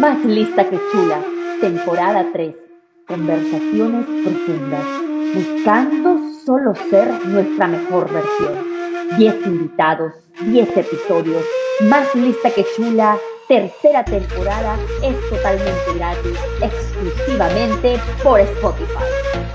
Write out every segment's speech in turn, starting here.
Más lista que chula, temporada 3. Conversaciones profundas, buscando solo ser nuestra mejor versión. 10 invitados, 10 episodios, más lista que chula, tercera temporada, es totalmente gratis, exclusivamente por Spotify.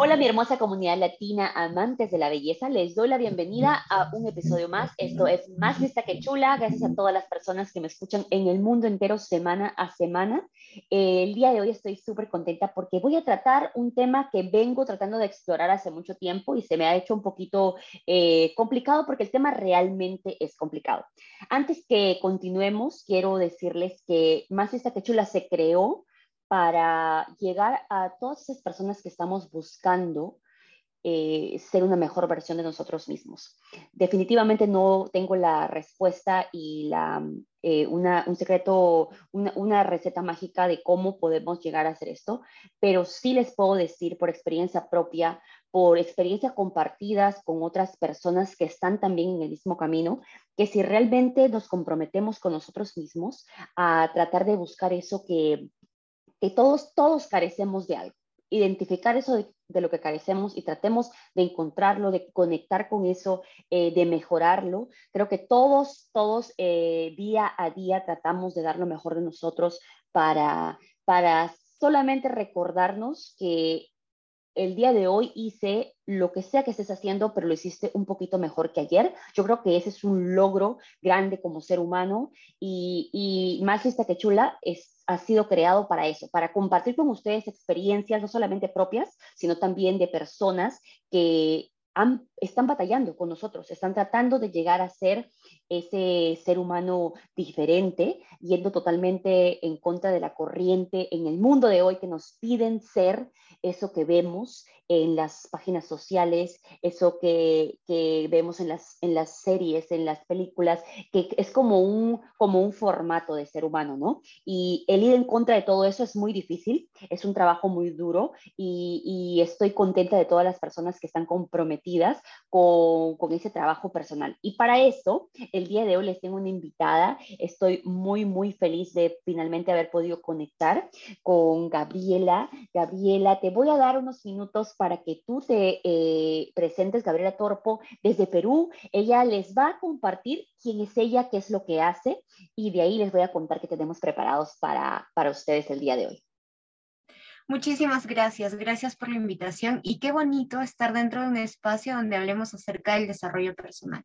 Hola mi hermosa comunidad latina, amantes de la belleza, les doy la bienvenida a un episodio más. Esto es Más Lista que Chula, gracias a todas las personas que me escuchan en el mundo entero semana a semana. Eh, el día de hoy estoy súper contenta porque voy a tratar un tema que vengo tratando de explorar hace mucho tiempo y se me ha hecho un poquito eh, complicado porque el tema realmente es complicado. Antes que continuemos, quiero decirles que Más Lista que Chula se creó para llegar a todas esas personas que estamos buscando eh, ser una mejor versión de nosotros mismos. Definitivamente no tengo la respuesta y la, eh, una, un secreto, una, una, receta mágica de cómo podemos llegar a hacer esto, pero sí les puedo decir por experiencia propia, por experiencias compartidas con otras personas que están también en el mismo camino, que si realmente nos comprometemos con nosotros mismos a tratar de buscar eso que que todos, todos carecemos de algo. Identificar eso de, lo que carecemos y tratemos de encontrarlo, de conectar con eso, eh, de mejorarlo. Creo que todos, todos eh, día a día tratamos de dar lo mejor de nosotros para, para solamente recordarnos que el día de hoy hice lo que sea que estés haciendo, pero lo hiciste un poquito mejor que ayer. Yo creo que ese es un logro grande como ser humano y, y más lista que chula es ha sido creado para eso, para compartir con ustedes experiencias no solamente propias, sino también de personas que están batallando con nosotros, están tratando de llegar a ser ese ser humano diferente, yendo totalmente en contra de la corriente en el mundo de hoy que nos piden ser eso que vemos en las páginas sociales, eso que, vemos en las, en las series, en las películas, que es como un, como un formato de ser humano, ¿no? Y el ir en contra de todo eso es muy difícil, es un trabajo muy duro y, y estoy contenta de todas las personas que están comprometidas con, con ese trabajo personal. Y para eso, el día de hoy les tengo una invitada, estoy muy, muy feliz de finalmente haber podido conectar con Gabriela. Gabriela, te voy a dar unos minutos para que tú te eh, presentes, Gabriela Torpo, desde Perú. Ella les va a compartir quién es ella, qué es lo que hace y de ahí les voy a contar qué tenemos preparados para, para ustedes el día de hoy. Muchísimas gracias, gracias por la invitación y qué bonito estar dentro de un espacio donde hablemos acerca del desarrollo personal.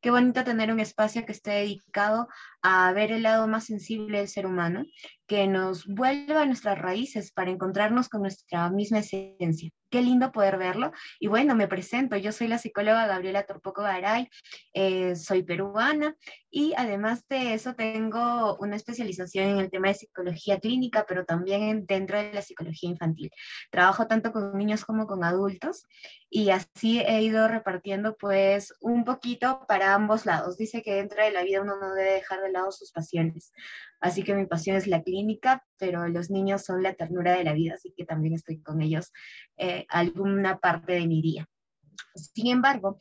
Qué bonito tener un espacio que esté dedicado a ver el lado más sensible del ser humano, que nos vuelva a nuestras raíces para encontrarnos con nuestra misma esencia. Qué lindo poder verlo. Y bueno, me presento. Yo soy la psicóloga Gabriela Torpoco Garay, eh, soy peruana y además de eso tengo una especialización en el tema de psicología clínica, pero también dentro de la psicología infantil. Trabajo tanto con niños como con adultos y así he ido repartiendo pues un poquito para ambos lados. Dice que dentro de la vida uno no debe dejar de lado sus pasiones. Así que mi pasión es la clínica, pero los niños son la ternura de la vida, así que también estoy con ellos eh, alguna parte de mi día. Sin embargo,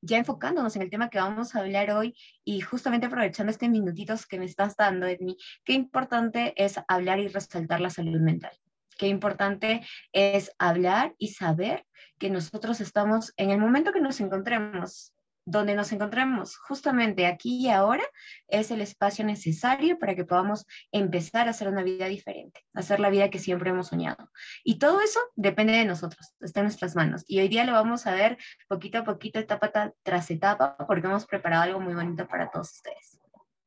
ya enfocándonos en el tema que vamos a hablar hoy y justamente aprovechando este minutitos que me estás dando, Edmi, qué importante es hablar y resaltar la salud mental. Qué importante es hablar y saber que nosotros estamos en el momento que nos encontremos, donde nos encontremos justamente aquí y ahora, es el espacio necesario para que podamos empezar a hacer una vida diferente, hacer la vida que siempre hemos soñado. Y todo eso depende de nosotros, está en nuestras manos. Y hoy día lo vamos a ver poquito a poquito, etapa tras etapa, porque hemos preparado algo muy bonito para todos ustedes.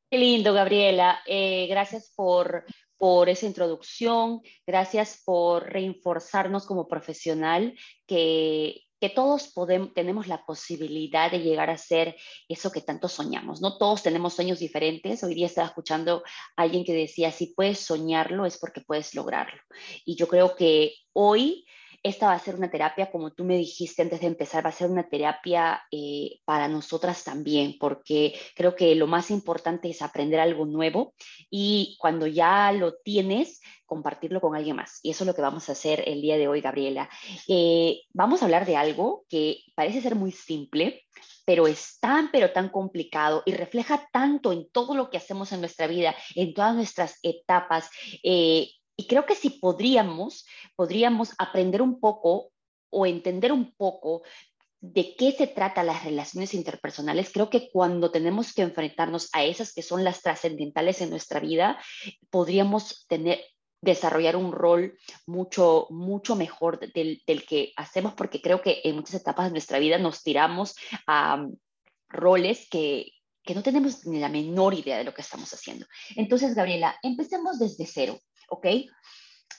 Qué lindo, Gabriela. Eh, gracias por, por esa introducción, gracias por reforzarnos como profesional que, que todos podemos, tenemos la posibilidad de llegar a ser eso que tanto soñamos, ¿no? Todos tenemos sueños diferentes. Hoy día estaba escuchando a alguien que decía, si puedes soñarlo es porque puedes lograrlo. Y yo creo que hoy esta va a ser una terapia, como tú me dijiste antes de empezar, va a ser una terapia eh, para nosotras también, porque creo que lo más importante es aprender algo nuevo y cuando ya lo tienes, compartirlo con alguien más. Y eso es lo que vamos a hacer el día de hoy, Gabriela. Eh, vamos a hablar de algo que parece ser muy simple, pero es tan, pero tan complicado y refleja tanto en todo lo que hacemos en nuestra vida, en todas nuestras etapas. Eh, y creo que si podríamos, podríamos aprender un poco o entender un poco de qué se trata las relaciones interpersonales, creo que cuando tenemos que enfrentarnos a esas que son las trascendentales en nuestra vida, podríamos tener desarrollar un rol mucho, mucho mejor del, del que hacemos, porque creo que en muchas etapas de nuestra vida nos tiramos a um, roles que, que no tenemos ni la menor idea de lo que estamos haciendo. Entonces, Gabriela, empecemos desde cero, ¿ok?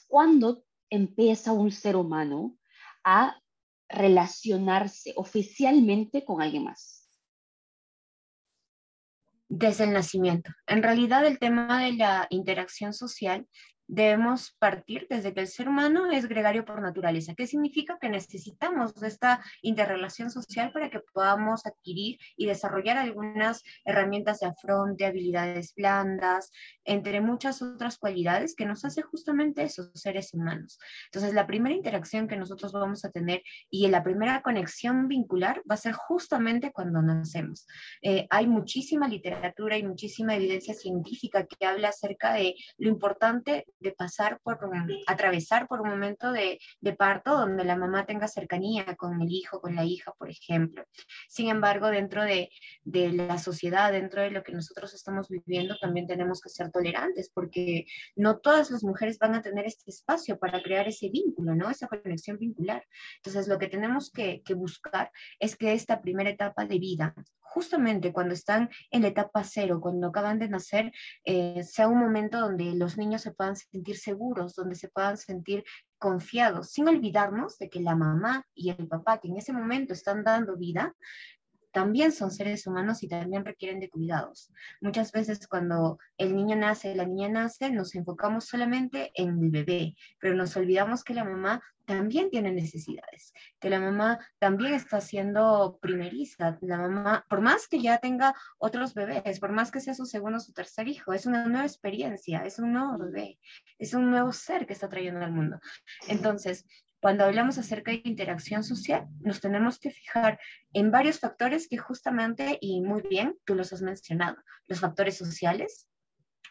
¿Cuándo empieza un ser humano a relacionarse oficialmente con alguien más? Desde el nacimiento. En realidad el tema de la interacción social debemos partir desde que el ser humano es gregario por naturaleza. ¿Qué significa? Que necesitamos esta interrelación social para que podamos adquirir y desarrollar algunas herramientas de afronte, habilidades blandas, entre muchas otras cualidades que nos hace justamente esos seres humanos. Entonces, la primera interacción que nosotros vamos a tener y la primera conexión vincular va a ser justamente cuando nacemos. Eh, hay muchísima literatura y muchísima evidencia científica que habla acerca de lo importante de pasar por, atravesar por un momento de, de, parto donde la mamá tenga cercanía con el hijo, con la hija, por ejemplo. Sin embargo, dentro de, de la sociedad, dentro de lo que nosotros estamos viviendo, también tenemos que ser tolerantes porque no todas las mujeres van a tener este espacio para crear ese vínculo, ¿no? Esa conexión vincular. Entonces, lo que tenemos que, que buscar es que esta primera etapa de vida justamente cuando están en la etapa cero, cuando acaban de nacer, eh, sea un momento donde los niños se puedan sentir seguros, donde se puedan sentir confiados, sin olvidarnos de que la mamá y el papá que en ese momento están dando vida, también son seres humanos y también requieren de cuidados. Muchas veces cuando el niño nace, la niña nace, nos enfocamos solamente en el bebé, pero nos olvidamos que la mamá también tiene necesidades, que la mamá también está siendo primeriza, la mamá, por más que ya tenga otros bebés, por más que sea su segundo o su tercer hijo, es una nueva experiencia, es un nuevo bebé, es un nuevo ser que está trayendo al mundo. Entonces, cuando hablamos acerca de interacción social, nos tenemos que fijar en varios factores que justamente, y muy bien, tú los has mencionado, los factores sociales,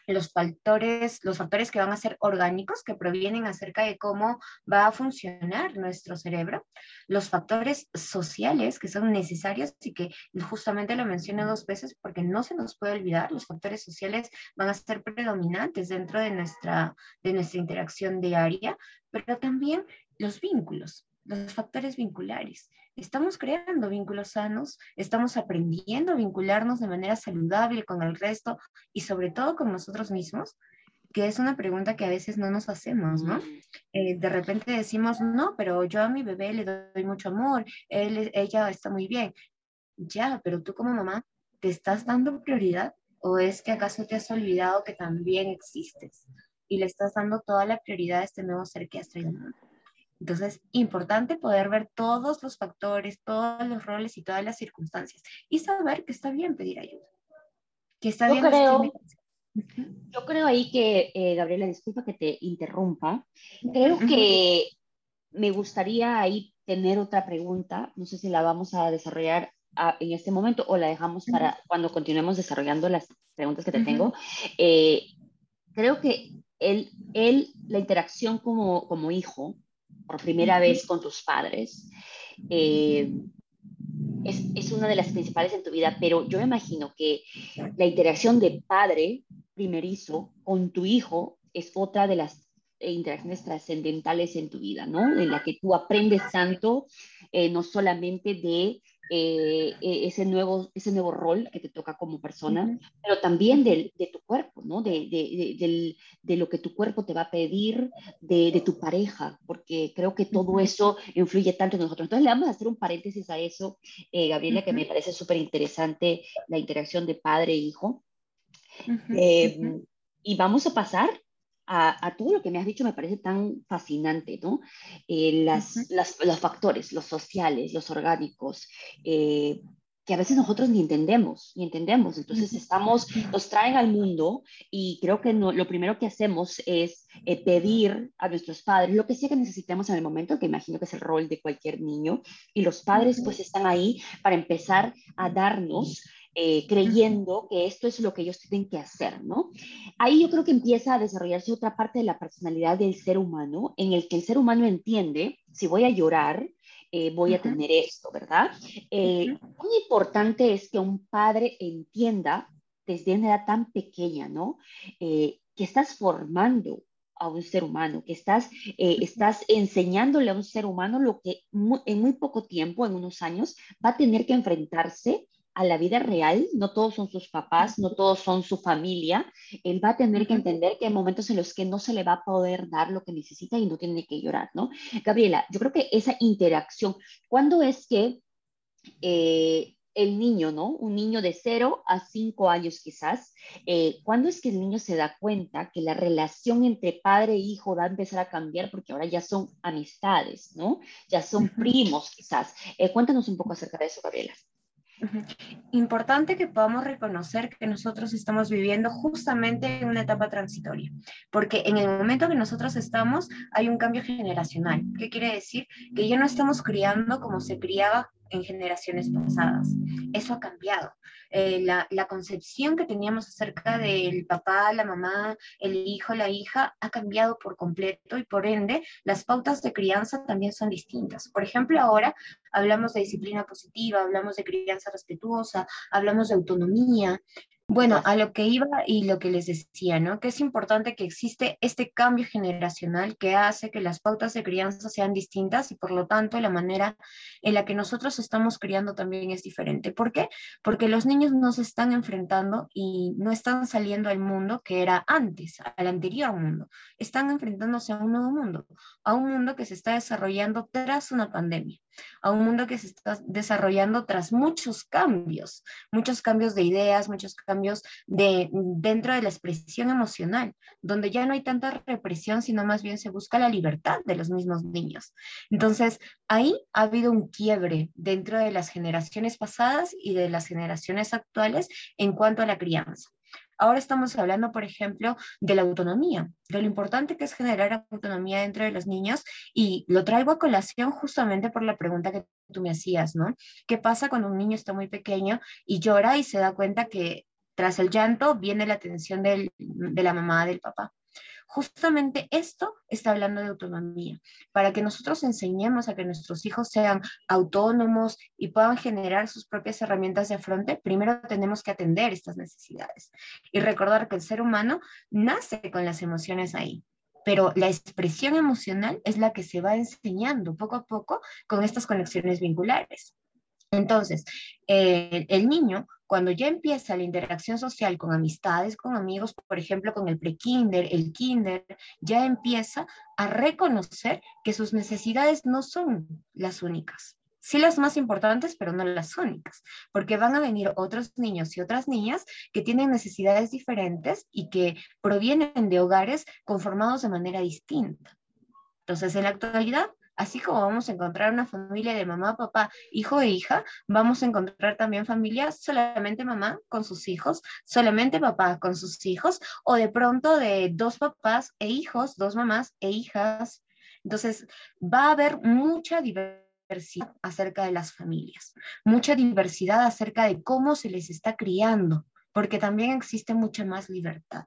los factores, los factores que van a ser orgánicos, que provienen acerca de cómo va a funcionar nuestro cerebro, los factores sociales que son necesarios y que justamente lo mencioné dos veces porque no se nos puede olvidar, los factores sociales van a ser predominantes dentro de nuestra, de nuestra interacción diaria, pero también los vínculos, los factores vinculares. Estamos creando vínculos sanos, estamos aprendiendo a vincularnos de manera saludable con el resto y sobre todo con nosotros mismos, que es una pregunta que a veces no nos hacemos, ¿no? Eh, de repente decimos, no, pero yo a mi bebé le doy mucho amor, él, ella está muy bien. Ya, pero tú como mamá, ¿te estás dando prioridad o es que acaso te has olvidado que también existes y le estás dando toda la prioridad a este nuevo ser que has traído? Entonces, importante poder ver todos los factores, todos los roles y todas las circunstancias y saber que está bien pedir ayuda. Que está yo bien creo, yo creo ahí que, eh, Gabriela, disculpa que te interrumpa. Creo que me gustaría ahí tener otra pregunta. No sé si la vamos a desarrollar ah, en este momento o la dejamos para cuando continuemos desarrollando las preguntas que te tengo. Eh, creo que él, él, la interacción como, como hijo, por primera vez con tus padres, eh, es, es, una de las principales en tu vida, pero yo me imagino que la interacción de padre primerizo con tu hijo es otra de las interacciones trascendentales en tu vida, ¿no? En la que tú aprendes tanto, eh, no solamente de eh, e, ese, nuevo, ese nuevo rol que te toca como persona, pero también de, de, tu cuerpo, ¿no? De, de, de, lo que tu cuerpo te va a pedir, de, tu pareja, porque creo que todo eso influye tanto en nosotros. Entonces le vamos a hacer un paréntesis a eso, eh, Gabriela, que me parece súper interesante la interacción de padre e hijo. Em, y vamos a pasar a, todo lo que me has dicho me parece tan fascinante, ¿no? Eh, las, los factores, los sociales, los orgánicos, eh, que a veces nosotros ni entendemos, ni entendemos. Entonces estamos, nos traen al mundo y creo que lo primero que hacemos es eh, pedir a nuestros padres lo que sea que necesitemos en el momento, que imagino que es el rol de cualquier niño, y los padres pues están ahí para empezar a darnos. Eh, creyendo que esto es lo que ellos tienen que hacer, ¿no? Ahí yo creo que empieza a desarrollarse otra parte de la personalidad del ser humano, en el que el ser humano entiende, si voy a llorar, eh, voy a tener esto, ¿verdad? Eh, muy importante es que un padre entienda desde una edad tan pequeña, ¿no? Eh, que estás formando a un ser humano, que estás, estás enseñándole a un ser humano lo que en muy poco tiempo, en unos años, va a tener que enfrentarse a la vida real, no todos son sus papás, no todos son su familia, él va a tener que entender que hay momentos en los que no se le va a poder dar lo que necesita y no tiene que llorar, ¿no? Gabriela, yo creo que esa interacción, ¿cuándo es que eh, el niño, ¿no? Un niño de 0 a 5 años quizás, eh, ¿cuándo es que el niño se da cuenta que la relación entre padre e hijo va a empezar a cambiar? Porque ahora ya son amistades, ¿no? Ya son primos quizás. Eh, cuéntanos un poco acerca de eso, Gabriela. Importante que podamos reconocer que nosotros estamos viviendo justamente en una etapa transitoria, porque en el momento que nosotros estamos hay un cambio generacional. ¿Qué quiere decir? Que ya no estamos criando como se criaba en generaciones pasadas. Eso ha cambiado. Eh, la, la, concepción que teníamos acerca del papá, la mamá, el hijo, la hija, ha cambiado por completo y por ende las pautas de crianza también son distintas. Por ejemplo, ahora hablamos de disciplina positiva, hablamos de crianza respetuosa, hablamos de autonomía, bueno, a lo que iba y lo que les decía, ¿no? Que es importante que existe este cambio generacional que hace que las pautas de crianza sean distintas y por lo tanto la manera en la que nosotros estamos criando también es diferente. ¿Por qué? Porque los niños no se están enfrentando y no están saliendo al mundo que era antes, al anterior mundo. Están enfrentándose a un nuevo mundo, a un mundo que se está desarrollando tras una pandemia a un mundo que se está desarrollando tras muchos cambios, muchos cambios de ideas, muchos cambios de, dentro de la expresión emocional, donde ya no hay tanta represión, sino más bien se busca la libertad de los mismos niños. Entonces, ahí ha habido un quiebre dentro de las generaciones pasadas y de las generaciones actuales en cuanto a la crianza. Ahora estamos hablando, por ejemplo, de la autonomía, de lo importante que es generar autonomía dentro de los niños y lo traigo a colación justamente por la pregunta que tú me hacías, ¿no? ¿Qué pasa cuando un niño está muy pequeño y llora y se da cuenta que tras el llanto viene la atención de la mamá, del papá? Justamente esto está hablando de autonomía, para que nosotros enseñemos a que nuestros hijos sean autónomos y puedan generar sus propias herramientas de afronte, primero tenemos que atender estas necesidades y recordar que el ser humano nace con las emociones ahí pero la expresión emocional es la que se va enseñando poco a poco con estas conexiones vinculares. Entonces, el niño, cuando ya empieza la interacción social con amistades, con amigos, por ejemplo, con el pre-kinder, el kinder, ya empieza a reconocer que sus necesidades no son las únicas. Sí las más importantes, pero no las únicas, porque van a venir otros niños y otras niñas que tienen necesidades diferentes y que provienen de hogares conformados de manera distinta. Entonces, en la actualidad, Así como vamos a encontrar una familia de mamá, papá, hijo e hija, vamos a encontrar también familias solamente mamá con sus hijos, solamente papá con sus hijos, o de pronto de dos papás e hijos, dos mamás e hijas. Entonces, va a haber mucha diversidad acerca de las familias, mucha diversidad acerca de cómo se les está criando, porque también existe mucha más libertad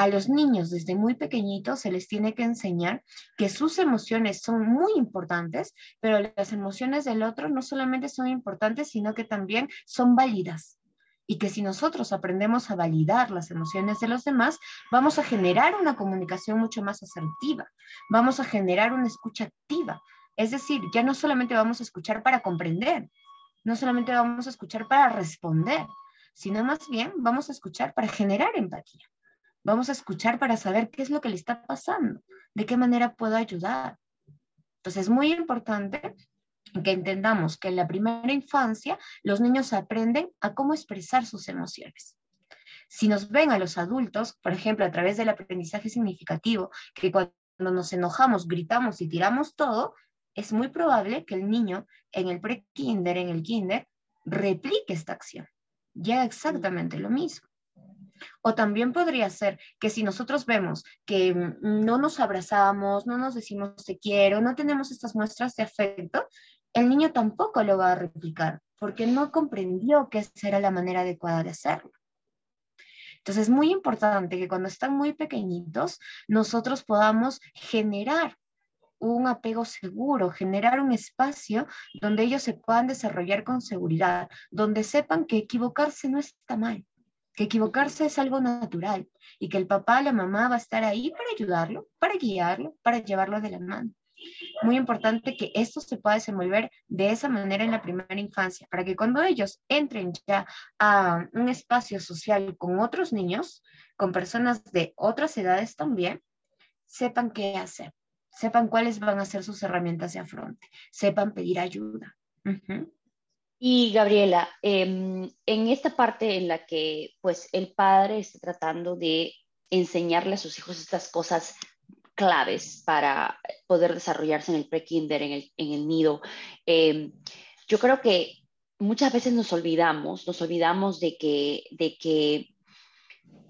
a los niños desde muy pequeñitos se les tiene que enseñar que sus emociones son muy importantes, pero las emociones del otro no solamente son importantes, sino que también son válidas. Y que si nosotros aprendemos a validar las emociones de los demás, vamos a generar una comunicación mucho más asertiva, vamos a generar una escucha activa. Es decir, ya no solamente vamos a escuchar para comprender, no solamente vamos a escuchar para responder, sino más bien vamos a escuchar para generar empatía. Vamos a escuchar para saber qué es lo que le está pasando, de qué manera puedo ayudar. Entonces es muy importante que entendamos que en la primera infancia los niños aprenden a cómo expresar sus emociones. Si nos ven a los adultos, por ejemplo, a través del aprendizaje significativo, que cuando nos enojamos, gritamos y tiramos todo, es muy probable que el niño en el pre-kinder, en el kinder, replique esta acción. Ya exactamente lo mismo. O también podría ser que si nosotros vemos que no nos abrazamos, no nos decimos te quiero, no tenemos estas muestras de afecto, el niño tampoco lo va a replicar porque no comprendió que esa era la manera adecuada de hacerlo. Entonces es muy importante que cuando están muy pequeñitos nosotros podamos generar un apego seguro, generar un espacio donde ellos se puedan desarrollar con seguridad, donde sepan que equivocarse no está mal, que equivocarse es algo natural y que el papá, la mamá va a estar ahí para ayudarlo, para guiarlo, para llevarlo de la mano. Muy importante que esto se pueda desenvolver de esa manera en la primera infancia, para que cuando ellos entren ya a un espacio social con otros niños, con personas de otras edades también, sepan qué hacer, sepan cuáles van a ser sus herramientas de afronte, sepan pedir ayuda. Y Gabriela, em, en esta parte en la que pues el padre está tratando de enseñarle a sus hijos estas cosas claves para poder desarrollarse en el pre-kinder, en el, nido. Em, yo creo que muchas veces nos olvidamos, nos olvidamos de que, de que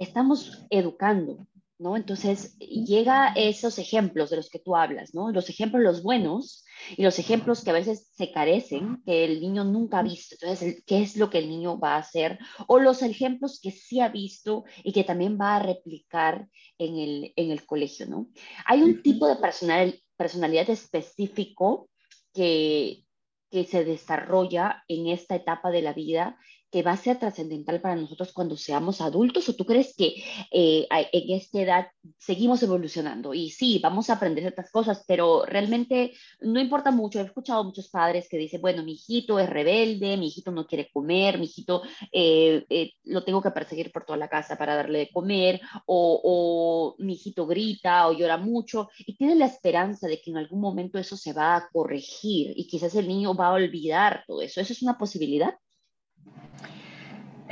estamos educando, ¿no? Entonces, llega esos ejemplos de los que tú hablas, ¿no? Los ejemplos, los buenos y los ejemplos que a veces se carecen, que el niño nunca ha visto. Entonces, ¿qué es lo que el niño va a hacer? O los ejemplos que sí ha visto y que también va a replicar en el, en el colegio, ¿no? Hay un tipo de personal, personalidad específico que, que se desarrolla en esta etapa de la vida que va a ser trascendental para nosotros cuando seamos adultos o tú crees que eh, en esta edad seguimos evolucionando y sí, vamos a aprender ciertas cosas, pero realmente no importa mucho. He escuchado muchos padres que dicen, bueno, mi hijito es rebelde, mi hijito no quiere comer, mi hijito eh, eh, lo tengo que perseguir por toda la casa para darle de comer o, o mi hijito grita o llora mucho y tiene la esperanza de que en algún momento eso se va a corregir y quizás el niño va a olvidar todo eso. ¿Eso es una posibilidad?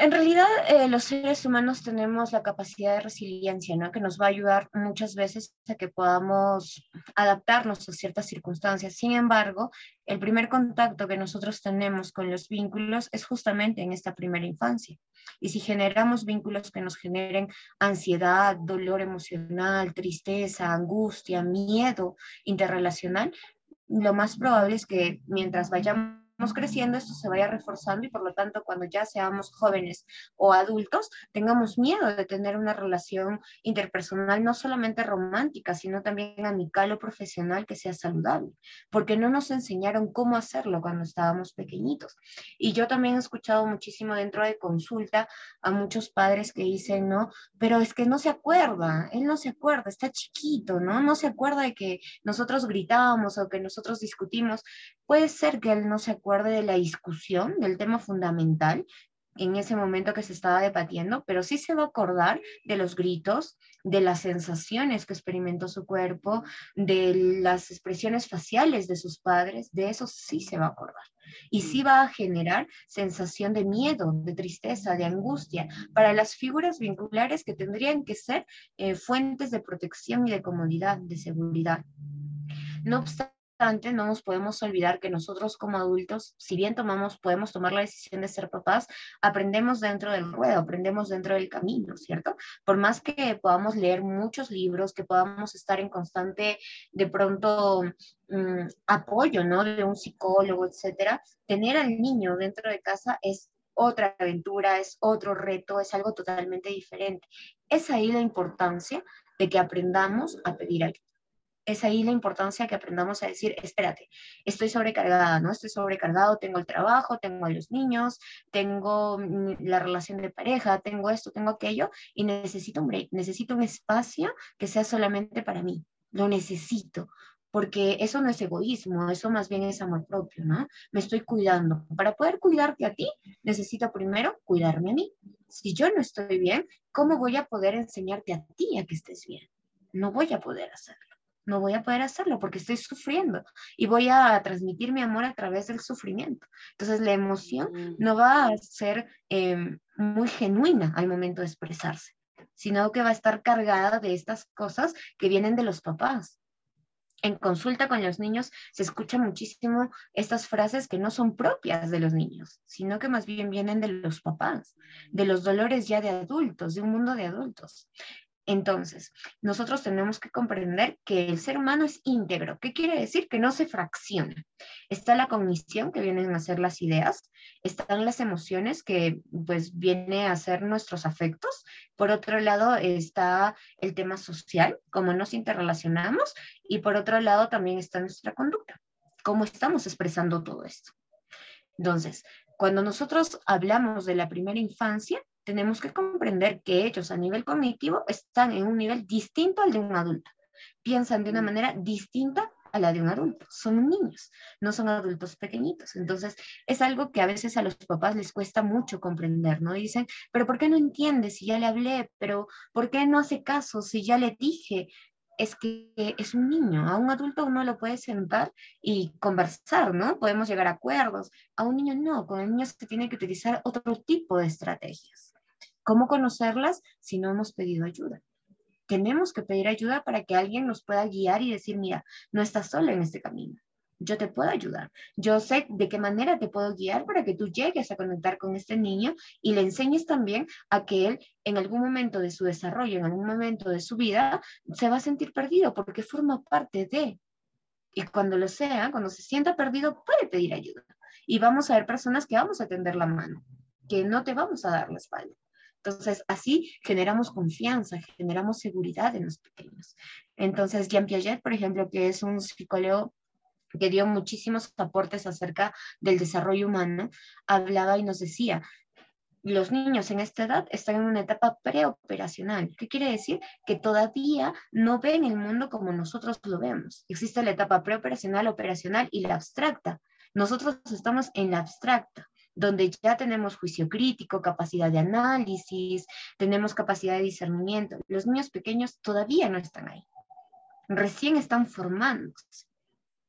En realidad, eh, los seres humanos tenemos la capacidad de resiliencia, ¿no? Que nos va a ayudar muchas veces a que podamos adaptarnos a ciertas circunstancias. Sin embargo, el primer contacto que nosotros tenemos con los vínculos es justamente en esta primera infancia. Y si generamos vínculos que nos generen ansiedad, dolor emocional, tristeza, angustia, miedo interrelacional, lo más probable es que mientras vayamos creciendo, esto se vaya reforzando y por lo tanto cuando ya seamos jóvenes o adultos, tengamos miedo de tener una relación interpersonal no solamente romántica, sino también amical o profesional que sea saludable, porque no nos enseñaron cómo hacerlo cuando estábamos pequeñitos. Y yo también he escuchado muchísimo dentro de consulta a muchos padres que dicen, no, pero es que no se acuerda, él no se acuerda, está chiquito, ¿no? No se acuerda de que nosotros gritábamos o que nosotros discutimos. Puede ser que él no se acuerde de la discusión del tema fundamental en ese momento que se estaba debatiendo, pero sí se va a acordar de los gritos, de las sensaciones que experimentó su cuerpo, de las expresiones faciales de sus padres, de eso sí se va a acordar. Y sí va a generar sensación de miedo, de tristeza, de angustia para las figuras vinculares que tendrían que ser eh, fuentes de protección y de comodidad, de seguridad. No obstante, no nos podemos olvidar que nosotros como adultos, si bien tomamos, podemos tomar la decisión de ser papás, aprendemos dentro del ruedo, aprendemos dentro del camino, ¿cierto? Por más que podamos leer muchos libros, que podamos estar en constante, de pronto, mm, apoyo, ¿no? De un psicólogo, etcétera, tener al niño dentro de casa es otra aventura, es otro reto, es algo totalmente diferente. Es ahí la importancia de que aprendamos a pedir ayuda es ahí la importancia que aprendamos a decir, espérate, estoy sobrecargada, ¿no? Estoy sobrecargado, tengo el trabajo, tengo a los niños, tengo la relación de pareja, tengo esto, tengo aquello, y necesito un break, necesito un espacio que sea solamente para mí. Lo necesito, porque eso no es egoísmo, eso más bien es amor propio, ¿no? Me estoy cuidando. Para poder cuidarte a ti, necesito primero cuidarme a mí. Si yo no estoy bien, ¿cómo voy a poder enseñarte a ti a que estés bien? No voy a poder hacerlo no voy a poder hacerlo porque estoy sufriendo y voy a transmitir mi amor a través del sufrimiento. Entonces la emoción mm. no va a ser em, muy genuina al momento de expresarse, sino que va a estar cargada de estas cosas que vienen de los papás. en consulta con los niños se escucha muchísimo estas frases que no son propias de los niños, sino que más bien vienen de los papás, de los dolores ya de adultos, de un mundo de adultos. Entonces, nosotros tenemos que comprender que el ser humano es íntegro. ¿Qué quiere decir? Que no se fracciona. Está la cognición, que vienen a ser las ideas, están las emociones, que pues viene a ser nuestros afectos. Por otro lado, está el tema social, cómo nos interrelacionamos, y por otro lado también está nuestra conducta, cómo estamos expresando todo esto. Entonces, cuando nosotros hablamos de la primera infancia, tenemos que comprender que ellos a nivel cognitivo están en un nivel distinto al de un adulto. Piensan de una manera distinta a la de un adulto. Son niños, no son adultos pequeñitos. Entonces, es algo que a veces a los papás les cuesta mucho comprender, ¿no? dicen, pero ¿por qué no entiende si ya le hablé? ¿Pero por qué no hace caso si ya le dije? es que es un niño, a un adulto uno lo puede sentar y conversar, ¿no? Podemos llegar a acuerdos, a un niño no, con el niño se tiene que utilizar otro tipo de estrategias. ¿Cómo conocerlas si no hemos pedido ayuda? Tenemos que pedir ayuda para que alguien nos pueda guiar y decir, mira, no estás sola en este camino yo te puedo ayudar. Yo sé de qué manera te puedo guiar para que tú llegues a conectar con este niño y le enseñes también a que él en algún momento de su desarrollo, en algún momento de su vida, se va a sentir perdido porque forma parte de. Y cuando lo sea, cuando se sienta perdido, puede pedir ayuda. Y vamos a ver personas que vamos a tender la mano, que no te vamos a dar la espalda. Entonces, así generamos confianza, generamos seguridad en los pequeños. Entonces, Jean Piaget, por ejemplo, que es un psicólogo que dio muchísimos aportes acerca del desarrollo humano, hablaba y nos decía, los niños en esta edad están en una etapa preoperacional. ¿Qué quiere decir? Que todavía no ven el mundo como nosotros lo vemos. Existe la etapa preoperacional, operacional y la abstracta. Nosotros estamos en la abstracta, donde ya tenemos juicio crítico, capacidad de análisis, tenemos capacidad de discernimiento. Los niños pequeños todavía no están ahí. Recién están formándose.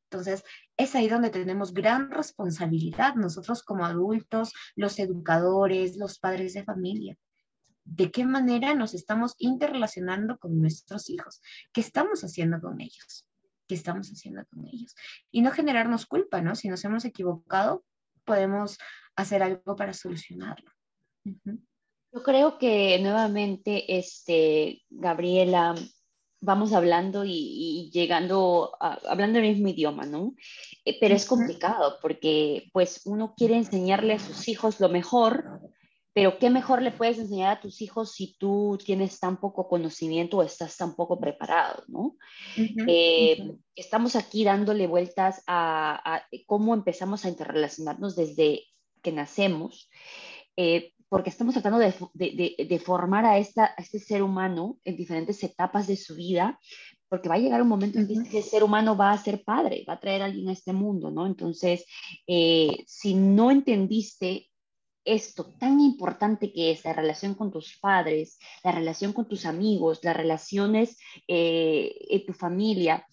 Entonces, es ahí donde tenemos gran responsabilidad nosotros como adultos, los educadores, los padres de familia. ¿De qué manera nos estamos interrelacionando con nuestros hijos? ¿Qué estamos haciendo con ellos? ¿Qué estamos haciendo con ellos? Y no generarnos culpa, ¿no? Si nos hemos equivocado, podemos hacer algo para solucionarlo. Yo creo que nuevamente, este, Gabriela, vamos hablando y, llegando, hablando el mismo idioma, ¿no? Eh, pero es complicado porque pues uno quiere enseñarle a sus hijos lo mejor, pero ¿qué mejor le puedes enseñar a tus hijos si tú tienes tan poco conocimiento o estás tan poco preparado, ¿no? Eh, estamos aquí dándole vueltas a, cómo empezamos a interrelacionarnos desde que nacemos. Eh, porque estamos tratando de, formar a, esta, este ser humano en diferentes etapas de su vida, porque va a llegar un momento en que ese ser humano va a ser padre, va a traer a alguien a este mundo, ¿no? Entonces, eh, si no entendiste esto tan importante que es la relación con tus padres, la relación con tus amigos, las relaciones eh, en tu familia,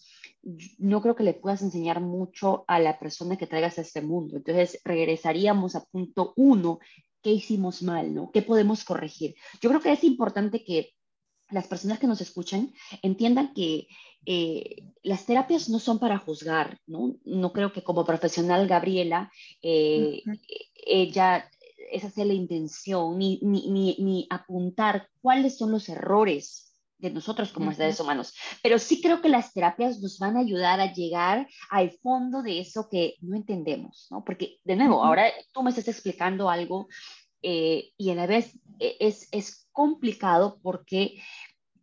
no creo que le puedas enseñar mucho a la persona que traigas a este mundo. Entonces, regresaríamos a punto uno, qué hicimos mal, ¿no? ¿Qué podemos corregir? Yo creo que es importante que las personas que nos escuchan entiendan que eh, las terapias no son para juzgar, ¿no? No creo que como profesional, Gabriela, eh, ella es hacer la intención, ni, ni, ni, apuntar cuáles son los errores de nosotros como seres humanos. Pero sí creo que las terapias nos van a ayudar a llegar al fondo de eso que no entendemos, ¿no? Porque, de nuevo, ahora tú me estás explicando algo eh, y a la vez eh, es, es complicado porque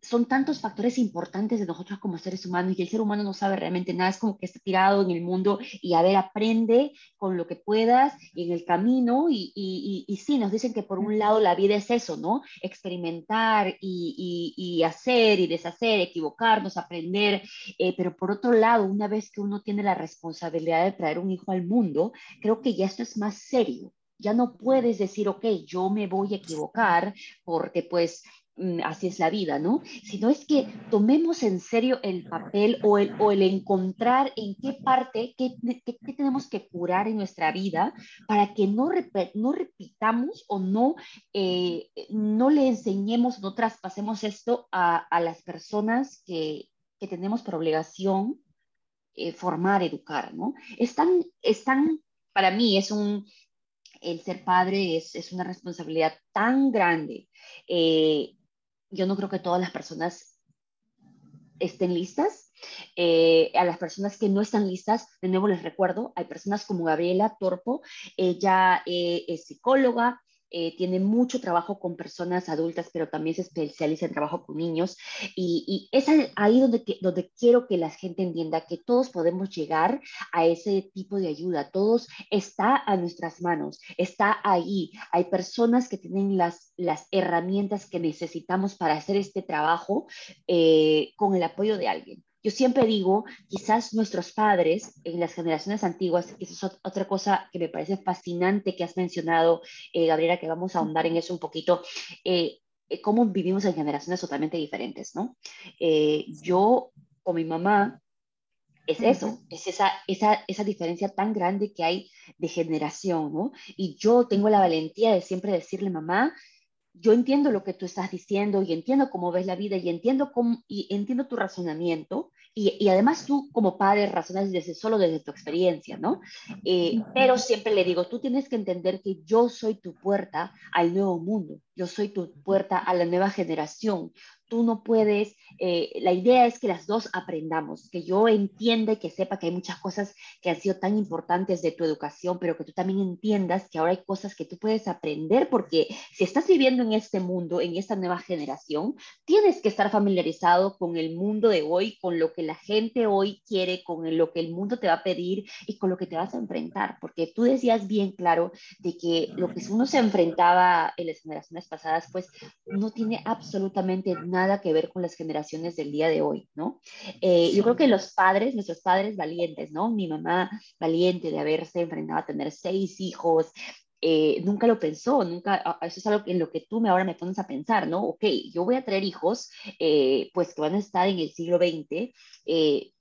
son tantos factores importantes de nosotros como seres humanos y el ser humano no sabe realmente nada, es como que está tirado en el mundo y a ver, aprende con lo que puedas en el camino y, y, sí, nos dicen que por un lado la vida es eso, ¿no? Experimentar y, hacer y deshacer, equivocarnos, aprender, eh, pero por otro lado, una vez que uno tiene la responsabilidad de traer un hijo al mundo, creo que ya esto es más serio. Ya no puedes decir, ok, yo me voy a equivocar porque pues así es la vida, ¿no? Sino es que tomemos en serio el papel o el, o el encontrar en qué parte, qué, qué, tenemos que curar en nuestra vida para que no, no repitamos o no, eh, no le enseñemos, no traspasemos esto a, a las personas que, que tenemos por obligación formar, educar, ¿no? Están, están, para mí es un, el ser padre es, es una responsabilidad tan grande. Yo no creo que todas las personas estén listas. a las personas que no están listas, de nuevo les recuerdo, hay personas como Gabriela Torpo, ella es psicóloga, eh, tiene mucho trabajo con personas adultas, pero también se especializa en trabajo con niños. Y, es ahí donde, donde quiero que la gente entienda que todos podemos llegar a ese tipo de ayuda. Todos está a nuestras manos, está ahí. Hay personas que tienen las, las herramientas que necesitamos para hacer este trabajo eh, con el apoyo de alguien. Yo siempre digo, quizás nuestros padres en las generaciones antiguas, y eso es otra cosa que me parece fascinante que has mencionado, eh, Gabriela, que vamos a ahondar en eso un poquito, eh, eh, cómo vivimos en generaciones totalmente diferentes, ¿no? yo con mi mamá, es eso, es esa, esa, esa diferencia tan grande que hay de generación, ¿no? Y yo tengo la valentía de siempre decirle, mamá, yo entiendo lo que tú estás diciendo y entiendo cómo ves la vida y entiendo, cómo, y entiendo tu razonamiento y, y además tú como padre razonas desde solo desde tu experiencia, ¿no? Eh, pero siempre le digo, tú tienes que entender que yo soy tu puerta al nuevo mundo, yo soy tu puerta a la nueva generación, tú no puedes, eh, la idea es que las dos aprendamos, que yo entienda y que sepa que hay muchas cosas que han sido tan importantes de tu educación, pero que tú también entiendas que ahora hay cosas que tú puedes aprender, porque si estás viviendo en este mundo, en esta nueva generación, tienes que estar familiarizado con el mundo de hoy, con lo que la gente hoy quiere, con lo que el mundo te va a pedir y con lo que te vas a enfrentar, porque tú decías bien claro de que lo que uno se enfrentaba en las generaciones pasadas, pues no tiene absolutamente nada nada que ver con las generaciones del día de hoy, ¿no? Eh, yo creo que los padres, nuestros padres valientes, ¿no? Mi mamá valiente de haberse enfrentado a tener seis hijos, eh, nunca lo pensó, nunca, eso es algo en lo que tú me ahora me pones a pensar, ¿no? Ok, yo voy a traer hijos, eh, pues que van a estar en el siglo XX,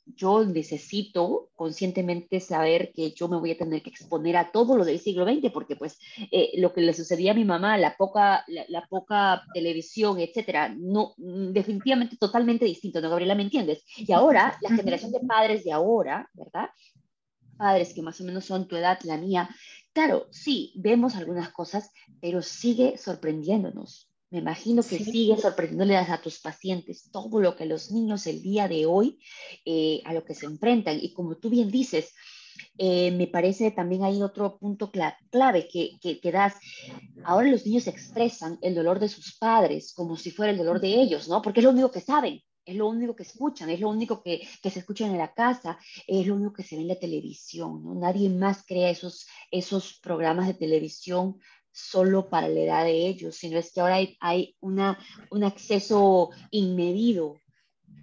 yo necesito conscientemente saber que yo me voy a tener que exponer a todo lo del siglo XX, porque pues eh, lo que le sucedía a mi mamá, la poca, la, poca televisión, etcétera, no, mm, definitivamente totalmente distinto, ¿no, Gabriela? ¿Me entiendes? Y ahora, la generación de padres de ahora, ¿verdad? Padres que más o menos son tu edad, la mía, claro, sí, vemos algunas cosas, pero sigue sorprendiéndonos, me imagino que sigue sorprendiéndole a tus pacientes todo lo que los niños el día de hoy eh, a lo que se enfrentan. Y como tú bien dices, eh, me parece también hay otro punto clave que, que, das. Ahora los niños expresan el dolor de sus padres como si fuera el dolor de ellos, ¿no? Porque es lo único que saben, es lo único que escuchan, es lo único que, que, se escucha en la casa, es lo único que se ve en la televisión, ¿no? Nadie más crea esos, esos programas de televisión solo para la edad de ellos, sino es que ahora hay, una, un acceso inmedido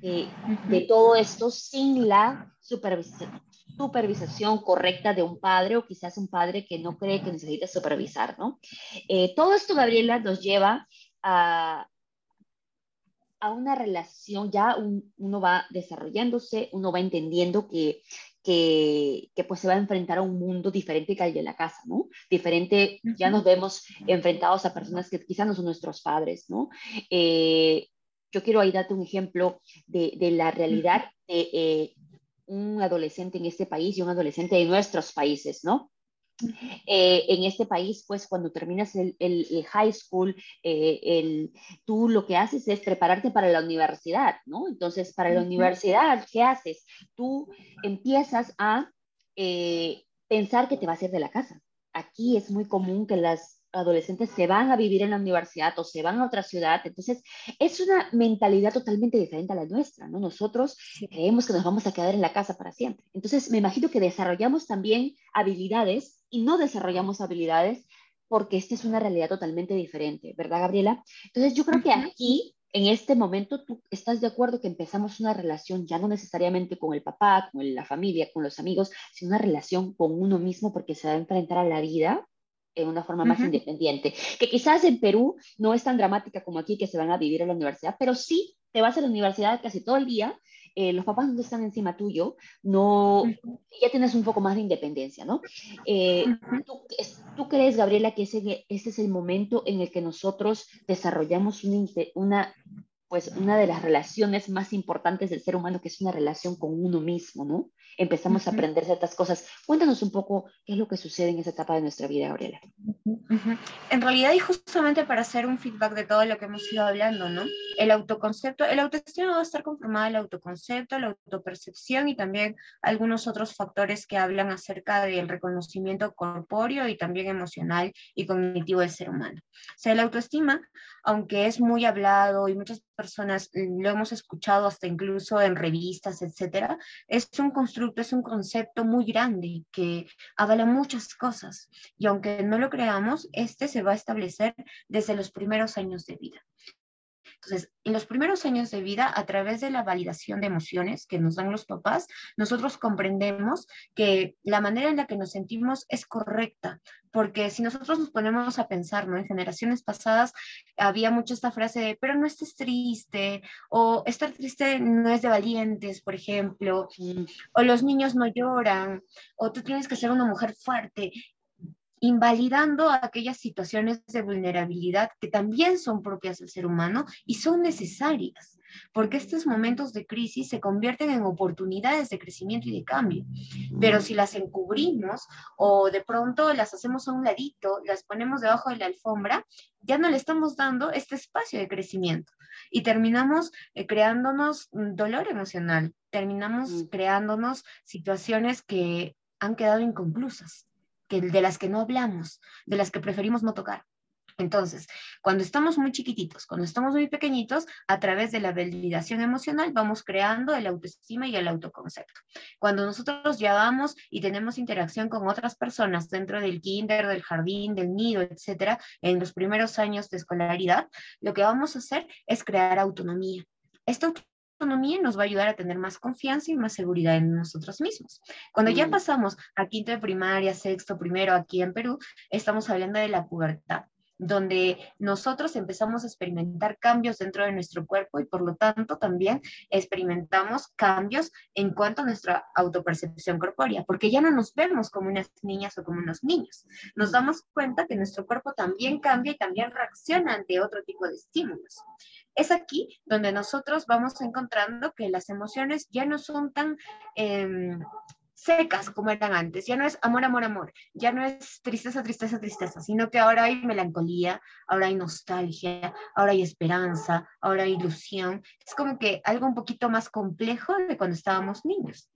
de, todo esto sin la supervisión, supervisación correcta de un padre o quizás un padre que no cree que necesita supervisar, ¿no? Eh, todo esto, Gabriela, nos lleva a, a una relación, ya uno va desarrollándose, uno va entendiendo que que, pues se va a enfrentar a un mundo diferente que el de la casa, ¿no? Diferente, ya nos vemos enfrentados a personas que quizás no son nuestros padres, ¿no? Eh, yo quiero ahí darte un ejemplo de, de la realidad de eh, un adolescente en este país y un adolescente de nuestros países, ¿no? Eh, en este país, pues cuando terminas el, el, high school, eh, el, tú lo que haces es prepararte para la universidad, ¿no? Entonces, para la universidad, ¿qué haces? Tú empiezas a eh, pensar que te vas a ir de la casa. Aquí es muy común que las adolescentes se van a vivir en la universidad o se van a otra ciudad. Entonces, es una mentalidad totalmente diferente a la nuestra, ¿no? Nosotros creemos que nos vamos a quedar en la casa para siempre. Entonces, me imagino que desarrollamos también habilidades y no desarrollamos habilidades porque esta es una realidad totalmente diferente, ¿verdad, Gabriela? Entonces, yo creo que aquí en este momento tú estás de acuerdo que empezamos una relación ya no necesariamente con el papá, con la familia, con los amigos, sino una relación con uno mismo porque se va a enfrentar a la vida en una forma más independiente, que quizás en Perú no es tan dramática como aquí que se van a vivir a la universidad, pero sí te vas a la universidad casi todo el día, eh, los papás no están encima tuyo, no, ya tienes un poco más de independencia, ¿no? Eh, ¿tú, crees, Gabriela, que ese, ese, es el momento en el que nosotros desarrollamos una, una, pues, una de las relaciones más importantes del ser humano, que es una relación con uno mismo, ¿no? Empezamos a aprender ciertas cosas. Cuéntanos un poco qué es lo que sucede en esa etapa de nuestra vida, Gabriela. En realidad, y justamente para hacer un feedback de todo lo que hemos ido hablando, ¿no? El autoconcepto, el autoestima va a estar conformado el autoconcepto, la autopercepción y también algunos otros factores que hablan acerca del reconocimiento corpóreo y también emocional y cognitivo del ser humano. O sea, el autoestima, aunque es muy hablado y muchas personas lo hemos escuchado hasta incluso en revistas, etcétera, es un constructo, es un concepto muy grande que avala muchas cosas y aunque no lo creamos, este se va a establecer desde los primeros años de vida. Entonces, en los primeros años de vida, a través de la validación de emociones que nos dan los papás, nosotros comprendemos que la manera en la que nos sentimos es correcta, porque si nosotros nos ponemos a pensar, ¿no? En generaciones pasadas había mucho esta frase de, pero no estés triste, o estar triste no es de valientes, por ejemplo, o los niños no lloran, o tú tienes que ser una mujer fuerte invalidando aquellas situaciones de vulnerabilidad que también son propias del ser humano y son necesarias, porque estos momentos de crisis se convierten en oportunidades de crecimiento y de cambio. Pero si las encubrimos o de pronto las hacemos a un ladito, las ponemos debajo de la alfombra, ya no le estamos dando este espacio de crecimiento y terminamos eh, creándonos dolor emocional, terminamos mm. creándonos situaciones que han quedado inconclusas que, de las que no hablamos, de las que preferimos no tocar. Entonces, cuando estamos muy chiquititos, cuando estamos muy pequeñitos, a través de la validación emocional vamos creando el autoestima y el autoconcepto. Cuando nosotros ya vamos y tenemos interacción con otras personas dentro del kinder, del jardín, del nido, etcétera, en los primeros años de escolaridad, lo que vamos a hacer es crear autonomía. Esta autonomía nos va a ayudar a tener más confianza y más seguridad en nosotros mismos. Cuando ya mm. pasamos a quinto de primaria, sexto, primero aquí en Perú, estamos hablando de la pubertad donde nosotros empezamos a experimentar cambios dentro de nuestro cuerpo y por lo tanto también experimentamos cambios en cuanto a nuestra autopercepción corpórea, porque ya no nos vemos como unas niñas o como unos niños. Nos damos cuenta que nuestro cuerpo también cambia y también reacciona ante otro tipo de estímulos. Es aquí donde nosotros vamos encontrando que las emociones ya no son tan em, secas como eran antes. Ya no es amor, amor, amor. Ya no es tristeza, tristeza, tristeza, sino que ahora hay melancolía, ahora hay nostalgia, ahora hay esperanza, ahora hay ilusión. Es como que algo un poquito más complejo de cuando estábamos niños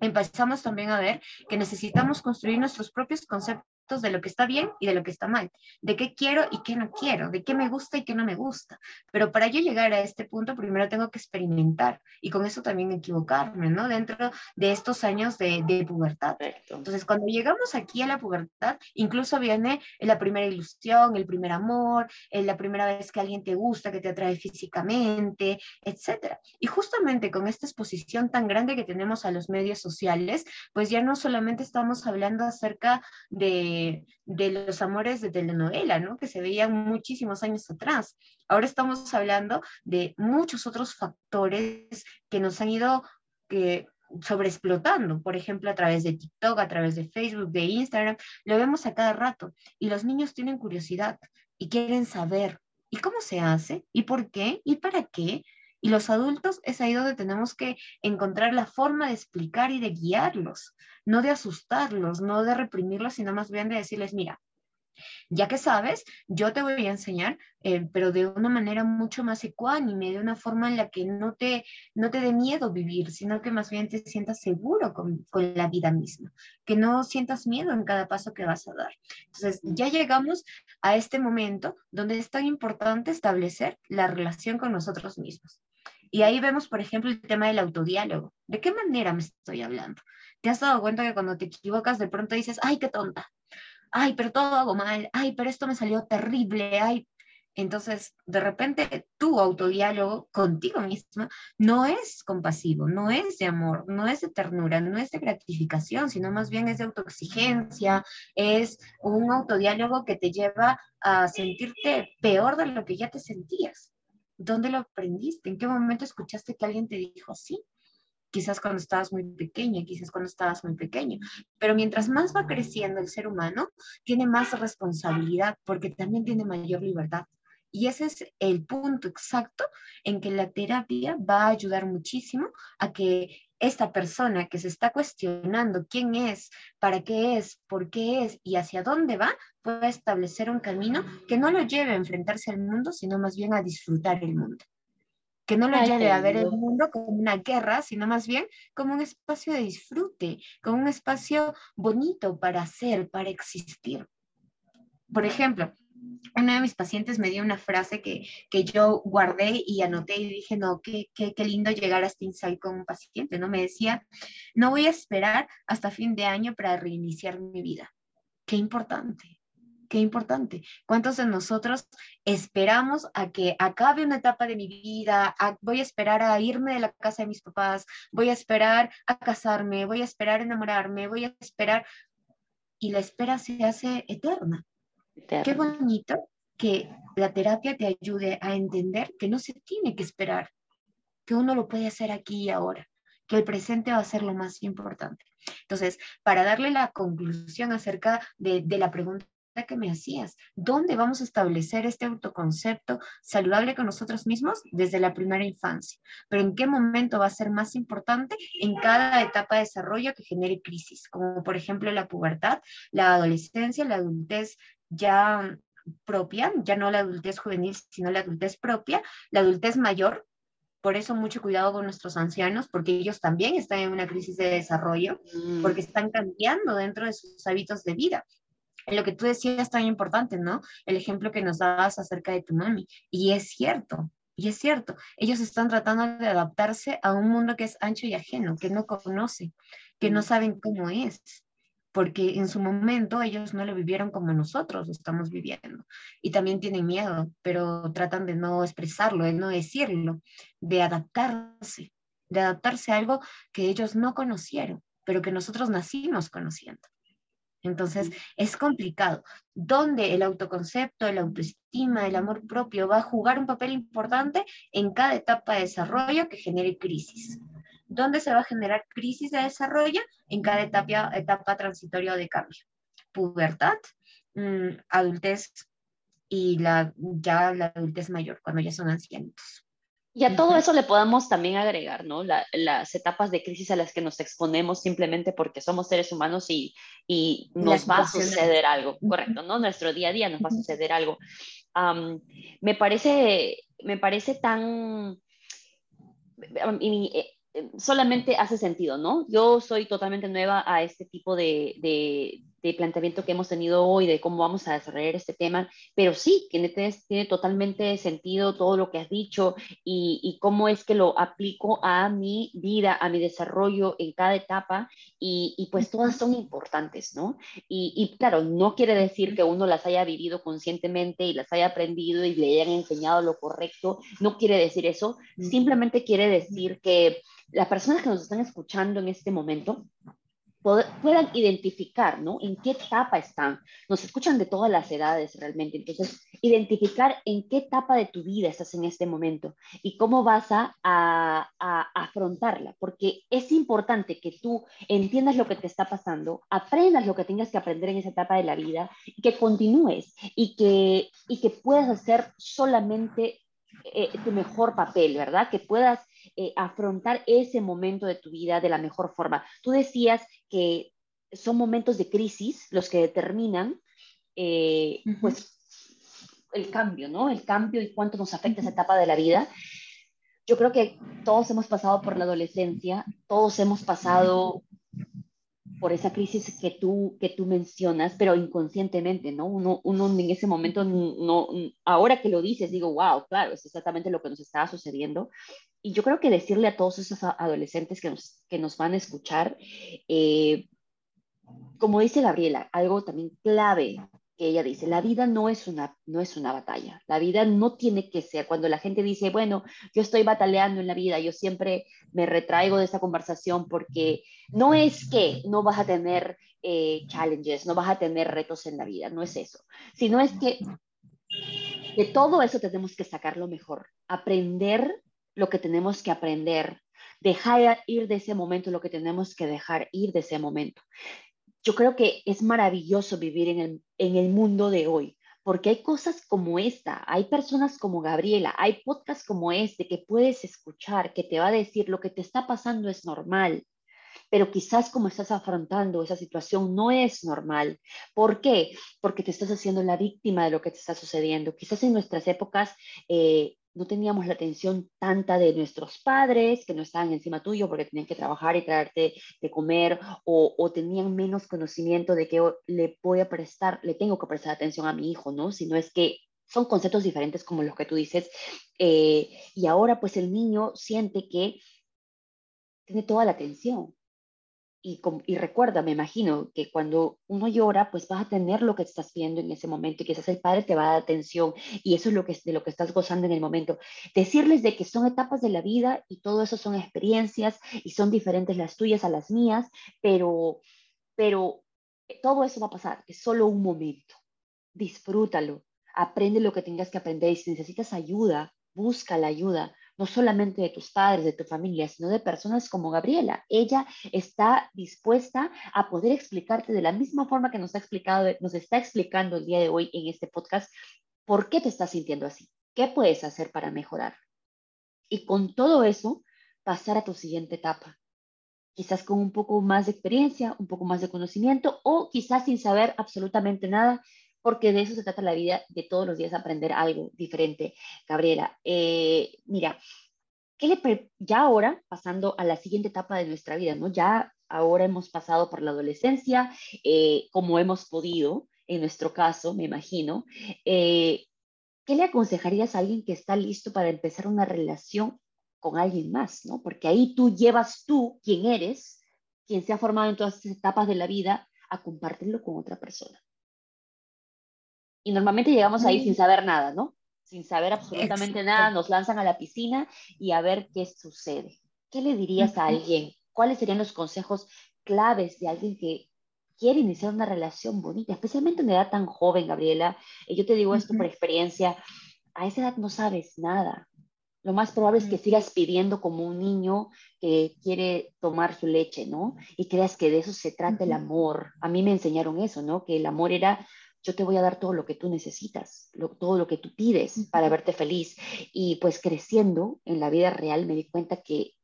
empezamos también a ver que necesitamos construir nuestros propios conceptos de lo que está bien y de lo que está mal, de qué quiero y qué no quiero, de qué me gusta y qué no me gusta. Pero para yo llegar a este punto, primero tengo que experimentar y con eso también equivocarme, ¿no? Dentro de estos años de, de pubertad. Entonces, cuando llegamos aquí a la pubertad, incluso viene la primera ilusión, el primer amor, la primera vez que alguien te gusta, que te atrae físicamente, etc. Y justamente con esta exposición tan grande que tenemos a los medios sociales, pues ya no solamente estamos hablando acerca de de, los amores de telenovela, ¿no? Que se veían muchísimos años atrás. Ahora estamos hablando de muchos otros factores que nos han ido que, sobreexplotando, por ejemplo, a través de TikTok, a través de Facebook, de Instagram, lo vemos a cada rato y los niños tienen curiosidad y quieren saber, ¿y cómo se hace? ¿Y por qué? ¿Y para qué? Y los adultos es ahí donde tenemos que encontrar la forma de explicar y de guiarlos, no de asustarlos, no de reprimirlos, sino más bien de decirles, mira, ya que sabes, yo te voy a enseñar, eh, pero de una manera mucho más ecuánime, de una forma en la que no te, no te dé miedo vivir, sino que más bien te sientas seguro con, con, la vida misma, que no sientas miedo en cada paso que vas a dar. Entonces, ya llegamos a este momento donde es tan importante establecer la relación con nosotros mismos. Y ahí vemos, por ejemplo, el tema del autodiálogo. ¿De qué manera me estoy hablando? ¿Te has dado cuenta que cuando te equivocas de pronto dices, ay, qué tonta? Ay, pero todo hago mal. Ay, pero esto me salió terrible. Ay, entonces, de repente, tu autodiálogo contigo misma no es compasivo, no es de amor, no es de ternura, no es de gratificación, sino más bien es de autoexigencia, es un autodiálogo que te lleva a sentirte peor de lo que ya te sentías. ¿Dónde lo aprendiste? ¿En qué momento escuchaste que alguien te dijo así? Quizás cuando estabas muy pequeña, quizás cuando estabas muy pequeño. Pero mientras más va creciendo el ser humano, tiene más responsabilidad porque también tiene mayor libertad. Y ese es el punto exacto en que la terapia va a ayudar muchísimo a que esta persona que se está cuestionando quién es, para qué es, por qué es y hacia dónde va, puede establecer un camino que no lo lleve a enfrentarse al mundo, sino más bien a disfrutar el mundo. Que no lo lleve a ver el mundo como una guerra, sino más bien como un espacio de disfrute, como un espacio bonito para ser, para existir. Por ejemplo, uno de mis pacientes me dio una frase que, que yo guardé y anoté y dije, no, qué, qué, qué, lindo llegar a este insight con un paciente, ¿no? Me decía, no voy a esperar hasta fin de año para reiniciar mi vida. Qué importante, qué importante. ¿Cuántos de nosotros esperamos a que acabe una etapa de mi vida? voy a esperar a irme de la casa de mis papás, voy a esperar a casarme, voy a esperar a enamorarme, voy a esperar... Y la espera se hace eterna Qué bonito que la terapia te ayude a entender que no se tiene que esperar, que uno lo puede hacer aquí y ahora, que el presente va a ser lo más importante. Entonces, para darle la conclusión acerca de, de la pregunta que me hacías. ¿Dónde vamos a establecer este autoconcepto saludable con nosotros mismos? Desde la primera infancia. Pero ¿en qué momento va a ser más importante? En cada etapa de desarrollo que genere crisis, como por ejemplo la pubertad, la adolescencia, la adultez ya propia, ya no la adultez juvenil, sino la adultez propia, la adultez mayor. Por eso mucho cuidado con nuestros ancianos, porque ellos también están en una crisis de desarrollo, mm. porque están cambiando dentro de sus hábitos de vida. Lo que tú decías tan importante, ¿no? El ejemplo que nos dabas acerca de tu mami. Y es cierto, y es cierto, ellos están tratando de adaptarse a un mundo que es ancho y ajeno, que no conoce, que no mm. saben cómo es porque en su momento ellos no lo vivieron como nosotros lo estamos viviendo. Y también tienen miedo, pero tratan de no expresarlo, de no decirlo, de adaptarse, de adaptarse a algo que ellos no conocieron, pero que nosotros nacimos conociendo. Entonces, es complicado. ¿Dónde el autoconcepto, la autoestima, el amor propio va a jugar un papel importante en cada etapa de desarrollo que genere crisis? ¿Dónde se va a generar crisis de desarrollo en cada etapa, etapa transitoria de cambio. Pubertad, mm, adultez y la, ya la adultez mayor, cuando ya son ancianos. Y a todo eso le podemos también agregar, ¿no? las etapas de crisis a las que nos exponemos simplemente porque somos seres humanos y, y nos va a suceder algo, correcto, ¿no? Nuestro día a día nos va a suceder algo. me, parece, me parece tan... Eh, eh, solamente hace sentido, ¿no? Yo soy totalmente nueva a este tipo de, de, planteamiento que hemos tenido hoy, de cómo vamos a desarrollar este tema, pero sí, tiene, tiene totalmente sentido todo lo que has dicho y, y, cómo es que lo aplico a mi vida, a mi desarrollo en cada etapa y, y pues todas son importantes, ¿no? Y, y, claro, no quiere decir que uno las haya vivido conscientemente y las haya aprendido y le hayan enseñado lo correcto, no quiere decir eso, simplemente quiere decir que las personas que nos están escuchando en este momento puedan identificar, ¿no? En qué etapa están. Nos escuchan de todas las edades realmente. Entonces, identificar en qué etapa de tu vida estás en este momento y cómo vas a, afrontarla. Porque es importante que tú entiendas lo que te está pasando, aprendas lo que tengas que aprender en esa etapa de la vida y que continúes y que, y que puedas hacer solamente eh, tu mejor papel, ¿verdad? Que puedas eh, afrontar ese momento de tu vida de la mejor forma. Tú decías que son momentos de crisis los que determinan, eh, pues, el cambio, ¿no? El cambio y cuánto nos afecta esa etapa de la vida. Yo creo que todos hemos pasado por la adolescencia, todos hemos pasado por esa crisis que tú, que tú mencionas, pero inconscientemente, ¿no? Uno, uno en ese momento, no, ahora que lo dices, digo, wow, claro, es exactamente lo que nos estaba sucediendo. Y yo creo que decirle a todos esos adolescentes que nos, que nos van a escuchar, eh, como dice Gabriela, algo también clave que ella dice, la vida no es, una, no es una batalla, la vida no tiene que ser, cuando la gente dice, bueno, yo estoy bataleando en la vida, yo siempre me retraigo de esa conversación porque no es que no vas a tener eh, challenges, no vas a tener retos en la vida, no es eso, sino es que de todo eso tenemos que sacar lo mejor, aprender lo que tenemos que aprender, dejar ir de ese momento lo que tenemos que dejar ir de ese momento yo creo que es maravilloso vivir en el, en el mundo de hoy, porque hay cosas como esta, hay personas como Gabriela, hay podcasts como este que puedes escuchar, que te va a decir lo que te está pasando es normal, pero quizás como estás afrontando esa situación no es normal. ¿Por qué? Porque te estás haciendo la víctima de lo que te está sucediendo. Quizás en nuestras épocas eh, no teníamos la atención tanta de nuestros padres que no estaban encima tuyo porque tenían que trabajar y traerte de comer o, tenían menos conocimiento de que le voy a prestar, le tengo que prestar atención a mi hijo, ¿no? Sino es que son conceptos diferentes como los que tú dices. Eh, y ahora pues el niño siente que tiene toda la atención y, recuerda, me imagino, que cuando uno llora, pues vas a tener lo que estás viendo en ese momento y quizás el padre te va a dar atención y eso es lo que, de lo que estás gozando en el momento. Decirles de que son etapas de la vida y todo eso son experiencias y son diferentes las tuyas a las mías, pero, pero todo eso va a pasar, es solo un momento. Disfrútalo, aprende lo que tengas que aprender y si necesitas ayuda, busca la ayuda no solamente de tus padres, de tu familia, sino de personas como Gabriela. Ella está dispuesta a poder explicarte de la misma forma que nos ha explicado, nos está explicando el día de hoy en este podcast, por qué te estás sintiendo así, qué puedes hacer para mejorar. Y con todo eso, pasar a tu siguiente etapa. Quizás con un poco más de experiencia, un poco más de conocimiento o quizás sin saber absolutamente nada, porque de eso se trata la vida, de todos los días aprender algo diferente. Gabriela, eh, mira, ¿qué le ya ahora, pasando a la siguiente etapa de nuestra vida, ¿no? Ya ahora hemos pasado por la adolescencia, eh, como hemos podido, en nuestro caso, me imagino, eh, ¿qué le aconsejarías a alguien que está listo para empezar una relación con alguien más, ¿no? Porque ahí tú llevas tú, quien eres, quien se ha formado en todas estas etapas de la vida, a compartirlo con otra persona. Y normalmente llegamos ahí sin saber nada, ¿no? Sin saber absolutamente nada, nos lanzan a la piscina y a ver qué sucede. ¿Qué le dirías a alguien? ¿Cuáles serían los consejos claves de alguien que quiere iniciar una relación bonita, especialmente en una edad tan joven, Gabriela? Y yo te digo esto por experiencia, a esa edad no sabes nada. Lo más probable es que sigas pidiendo como un niño que quiere tomar su leche, ¿no? Y creas que de eso se trata el amor. A mí me enseñaron eso, ¿no? Que el amor era yo te voy a dar todo lo que tú necesitas, todo lo que tú pides para verte feliz. Y pues creciendo en la vida real me di cuenta que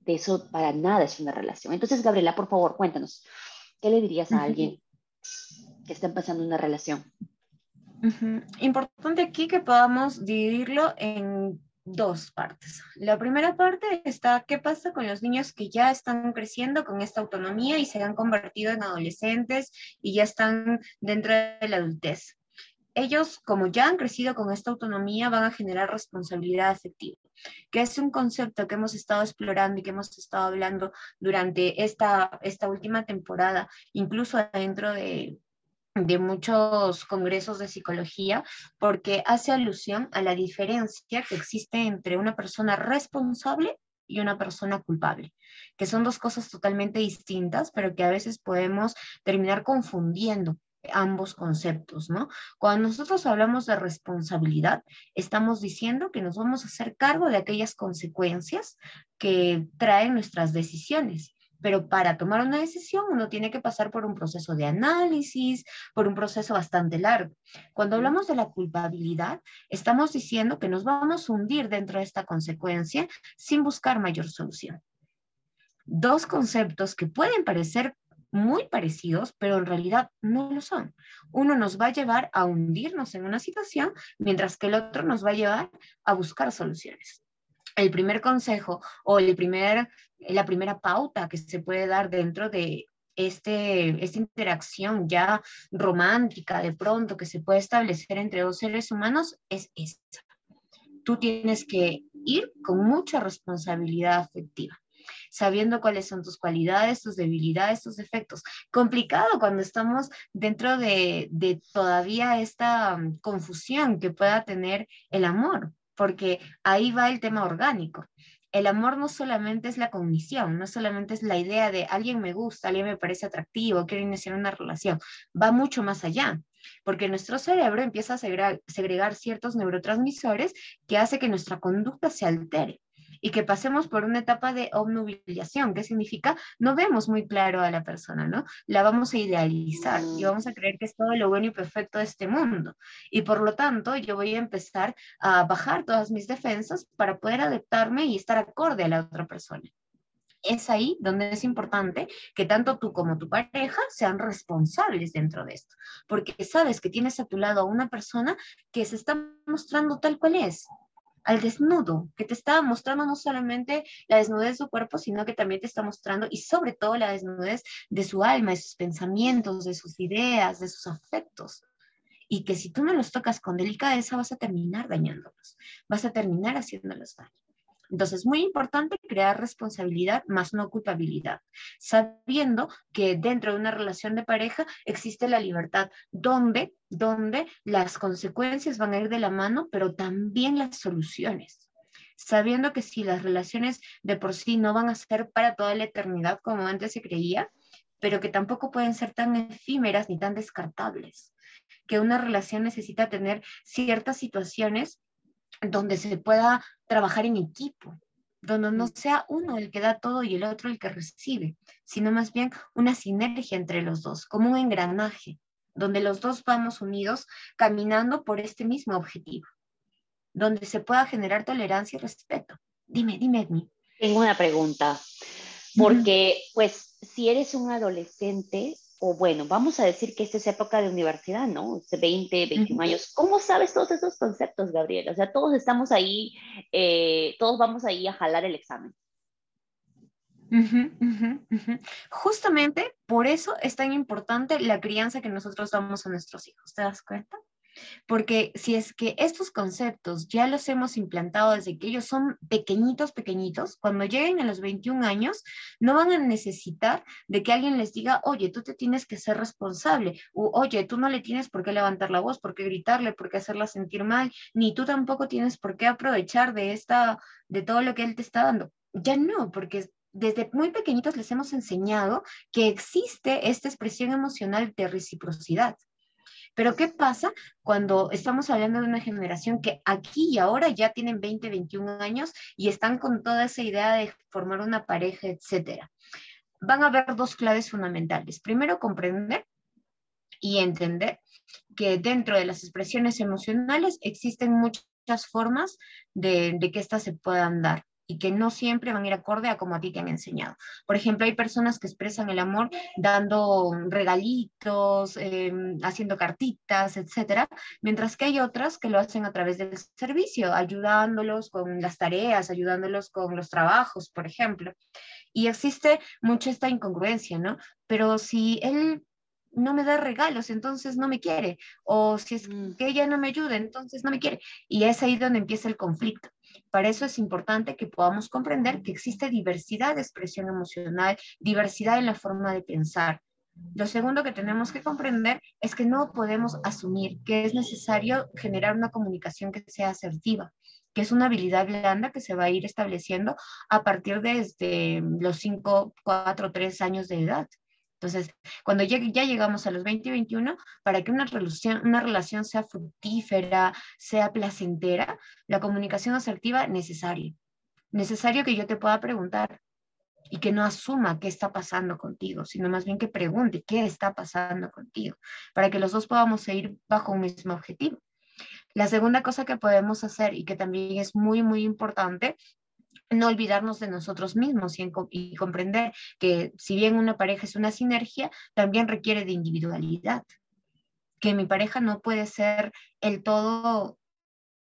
de eso para nada es una relación. Entonces, Gabriela, por favor, cuéntanos, ¿qué le dirías a alguien que está empezando una relación? Importante aquí que podamos dividirlo en dos partes. La primera parte está qué pasa con los niños que ya están creciendo con esta autonomía y se han convertido en adolescentes y ya están dentro de la adultez. Ellos, como ya han crecido con esta autonomía, van a generar responsabilidad afectiva, que es un concepto que hemos estado explorando y que hemos estado hablando durante esta, esta última temporada, incluso dentro de, de muchos congresos de psicología porque hace alusión a la diferencia que existe entre una persona responsable y una persona culpable, que son dos cosas totalmente distintas, pero que a veces podemos terminar confundiendo ambos conceptos, ¿no? Cuando nosotros hablamos de responsabilidad, estamos diciendo que nos vamos a hacer cargo de aquellas consecuencias que traen nuestras decisiones pero para tomar una decisión uno tiene que pasar por un proceso de análisis, por un proceso bastante largo. Cuando hablamos de la culpabilidad, estamos diciendo que nos vamos a hundir dentro de esta consecuencia sin buscar mayor solución. Dos conceptos que pueden parecer muy parecidos, pero en realidad no lo son. Uno nos va a llevar a hundirnos en una situación, mientras que el otro nos va a llevar a buscar soluciones el primer consejo o el primer, la primera pauta que se puede dar dentro de este, esta interacción ya romántica de pronto que se puede establecer entre dos seres humanos es esta. Tú tienes que ir con mucha responsabilidad afectiva sabiendo cuáles son tus cualidades, tus debilidades, tus defectos. Complicado cuando estamos dentro de, de todavía esta mm, confusión que pueda tener el amor, porque ahí va el tema orgánico. El amor no solamente es la cognición, no solamente es la idea de alguien me gusta, alguien me parece atractivo, quiero iniciar una relación, va mucho más allá, porque nuestro cerebro empieza a segregar, ciertos neurotransmisores que hace que nuestra conducta se altere. Y que pasemos por una etapa de obnubilación, que significa no vemos muy claro a la persona, ¿no? La vamos a idealizar y vamos a creer que es todo lo bueno y perfecto de este mundo. Y por lo tanto, yo voy a empezar a bajar todas mis defensas para poder adaptarme y estar acorde a la otra persona es ahí donde es importante que tanto tú como tu pareja sean responsables dentro de esto, porque sabes que tienes a tu lado a una persona que se está mostrando tal cual es, al desnudo, que te está mostrando no solamente la desnudez de su cuerpo, sino que también te está mostrando y sobre todo la desnudez de su alma, de sus pensamientos, de sus ideas, de sus afectos. Y que si tú no los tocas con delicadeza vas a terminar dañándolos, vas a terminar haciéndolos daño. Entonces, muy importante crear responsabilidad más no culpabilidad, sabiendo que dentro de una relación de pareja existe la libertad, donde, donde las consecuencias van a ir de la mano, pero también las soluciones. Sabiendo que si las relaciones de por sí no van a ser para toda la eternidad como antes se creía, pero que tampoco pueden ser tan efímeras ni tan descartables, que una relación necesita tener ciertas situaciones donde se pueda trabajar en equipo, donde no sea uno el que da todo y el otro el que recibe, sino más bien una sinergia entre los dos, como un engranaje, donde los dos vamos unidos caminando por este mismo objetivo, donde se pueda generar tolerancia y respeto. Dime, dime, Edmi. Tengo una pregunta, porque pues si eres un adolescente, o bueno, vamos a decir que esta es época de universidad, ¿no? 20, 21 años. ¿Cómo sabes todos esos conceptos, Gabriela? O sea, todos estamos ahí, eh, todos vamos ahí a jalar el examen. Justamente por eso es tan importante la crianza que nosotros damos a nuestros hijos, ¿te das cuenta? Porque si es que estos conceptos ya los hemos implantado desde que ellos son pequeñitos, pequeñitos, cuando lleguen a los 21 años, no van a necesitar de que alguien les diga, oye, tú te tienes que ser responsable, o oye, tú no le tienes por qué levantar la voz, por qué gritarle, por qué hacerla sentir mal, ni tú tampoco tienes por qué aprovechar de esta, de todo lo que él te está dando. Ya no, porque desde muy pequeñitos les hemos enseñado que existe esta expresión emocional de reciprocidad. Pero ¿qué pasa cuando estamos hablando de una generación que aquí y ahora ya tienen 20, 21 años y están con toda esa idea de formar una pareja, etcétera? Van a haber dos claves fundamentales. Primero, comprender y entender que dentro de las expresiones emocionales existen muchas formas de, de que éstas se puedan dar y que no siempre van a ir acorde a como a ti te han enseñado. Por ejemplo, hay personas que expresan el amor dando regalitos, em, haciendo cartitas, etcétera, mientras que hay otras que lo hacen a través del servicio, ayudándolos con las tareas, ayudándolos con los trabajos, por ejemplo. Y existe mucho esta incongruencia, ¿no? Pero si él no me da regalos, entonces no me quiere. O si es mm. que ella no me ayuda, entonces no me quiere. Y es ahí donde empieza el conflicto. Para eso es importante que podamos comprender que existe diversidad de expresión emocional, diversidad en la forma de pensar. Lo segundo que tenemos que comprender es que no podemos asumir que es necesario generar una comunicación que sea asertiva, que es una habilidad blanda que se va a ir estableciendo a partir de este, los 5, 4, 3 años de edad. Entonces, cuando ya, ya, llegamos a los 20 y 21, para que una relación, una relación sea fructífera, sea placentera, la comunicación asertiva es necesaria. Necesario que yo te pueda preguntar y que no asuma qué está pasando contigo, sino más bien que pregunte qué está pasando contigo, para que los dos podamos ir bajo un mismo objetivo. La segunda cosa que podemos hacer y que también es muy, muy importante no olvidarnos de nosotros mismos y, comprender que si bien una pareja es una sinergia, también requiere de individualidad, que mi pareja no puede ser el todo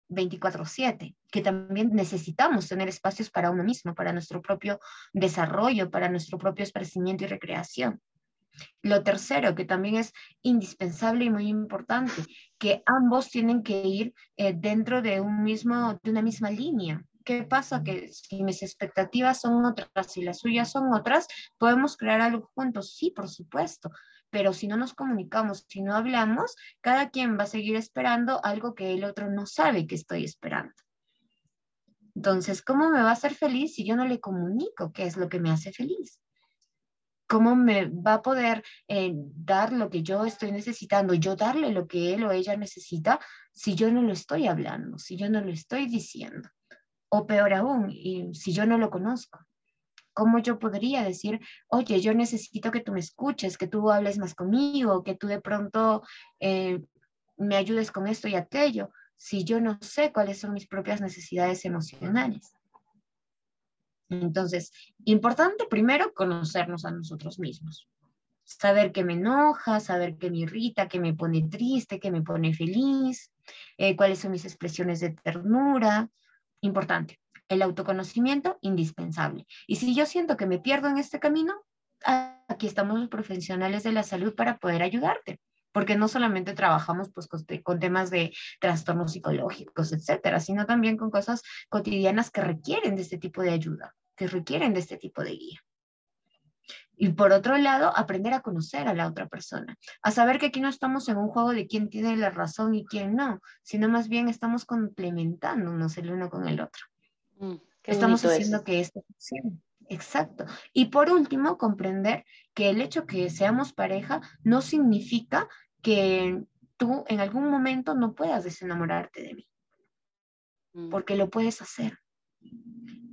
24/7, que también necesitamos tener espacios para uno mismo, para nuestro propio desarrollo, para nuestro propio esparcimiento y recreación. Lo tercero, que también es indispensable y muy importante, que ambos tienen que ir eh, dentro de, un mismo, de una misma línea, ¿Qué pasa? Que si mis expectativas son otras y las suyas son otras, podemos crear algo juntos. Sí, por supuesto. Pero si no nos comunicamos, si no hablamos, cada quien va a seguir esperando algo que el otro no sabe que estoy esperando. Entonces, ¿cómo me va a hacer feliz si yo no le comunico qué es lo que me hace feliz? ¿Cómo me va a poder eh, dar lo que yo estoy necesitando, yo darle lo que él o ella necesita si yo no lo estoy hablando, si yo no lo estoy diciendo? O peor aún, si yo no lo conozco, ¿cómo yo podría decir, oye, yo necesito que tú me escuches, que tú hables más conmigo, que tú de pronto eh, me ayudes con esto y aquello, si yo no sé cuáles son mis propias necesidades emocionales? Entonces, importante primero conocernos a nosotros mismos. Saber qué me enoja, saber qué me irrita, qué me pone triste, qué me pone feliz, eh, cuáles son mis expresiones de ternura. Importante. El autoconocimiento, indispensable. Y si yo siento que me pierdo en este camino, aquí estamos los profesionales de la salud para poder ayudarte porque no solamente trabajamos pues, con, temas de trastornos psicológicos, etcétera, sino también con cosas cotidianas que requieren de este tipo de ayuda que requieren de este tipo de guía. Y por otro lado, aprender a conocer a la otra persona, a saber que aquí no estamos en un juego de quién tiene la razón y quién no, sino más bien estamos complementándonos el uno con el otro. Mm, estamos haciendo que esto funcione. Exacto. Y por último, comprender que el hecho que seamos pareja no significa que tú en algún momento no puedas desenamorarte de mí, mm. porque lo puedes hacer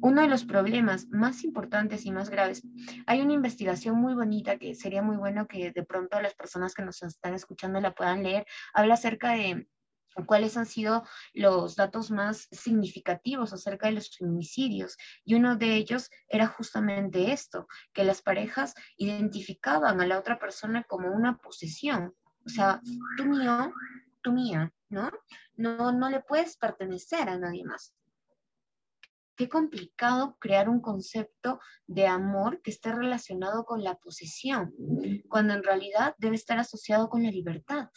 uno de los problemas más importantes y más graves, hay una investigación muy bonita que sería muy bueno que de pronto las personas que nos están escuchando la puedan leer, habla acerca de cuáles han sido los datos más significativos acerca de los feminicidios. Y uno de ellos era justamente esto, que las parejas identificaban a la otra persona como una posesión. O sea, tú mío, tú mía, ¿no? No, no le puedes pertenecer a nadie más qué complicado crear un concepto de amor que esté relacionado con la posesión, cuando en realidad debe estar asociado con la libertad.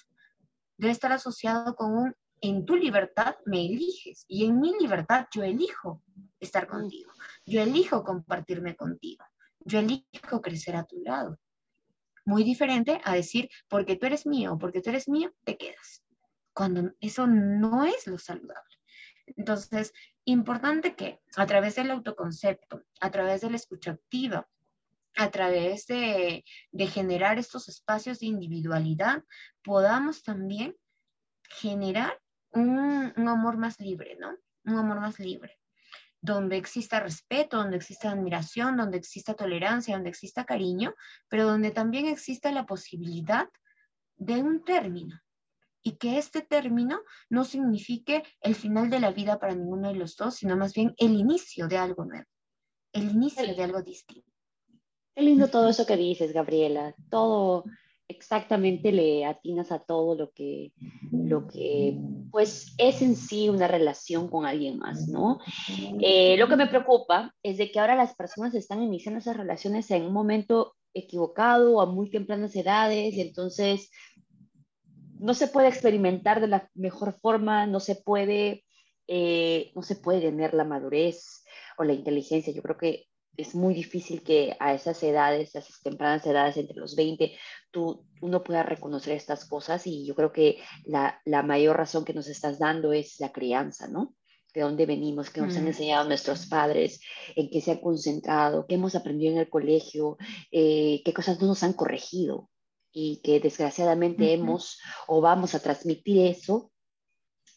Debe estar asociado con un, en tu libertad me eliges y en mi libertad yo elijo estar contigo. Yo elijo compartirme contigo. Yo elijo crecer a tu lado. Muy diferente a decir, porque tú eres mío, porque tú eres mío, te quedas. Cuando eso no es lo saludable. Entonces, importante que a través del autoconcepto, a través de la escucha activa, a través de, generar estos espacios de individualidad, podamos también generar un, un, amor más libre, ¿no? Un amor más libre, donde exista respeto, donde exista admiración, donde exista tolerancia, donde exista cariño, pero donde también exista la posibilidad de un término, y que este término no signifique el final de la vida para ninguno de los dos, sino más bien el inicio de algo nuevo, el inicio de algo distinto. Qué lindo todo eso que dices, Gabriela. Todo exactamente le atinas a todo lo que, lo que pues es en sí una relación con alguien más, ¿no? Eh, lo que me preocupa es de que ahora las personas están iniciando esas relaciones en un momento equivocado, a muy tempranas edades, y entonces no se puede experimentar de la mejor forma, no se puede, eh, no se puede tener la madurez o la inteligencia. Yo creo que es muy difícil que a esas edades, a esas tempranas edades, entre los 20, tú, uno pueda reconocer estas cosas y yo creo que la, mayor razón que nos estás dando es la crianza, ¿no? de dónde venimos, qué nos han mm. enseñado nuestros padres, en qué se han concentrado, qué hemos aprendido en el colegio, eh, qué cosas no nos han corregido y que desgraciadamente hemos o vamos a transmitir eso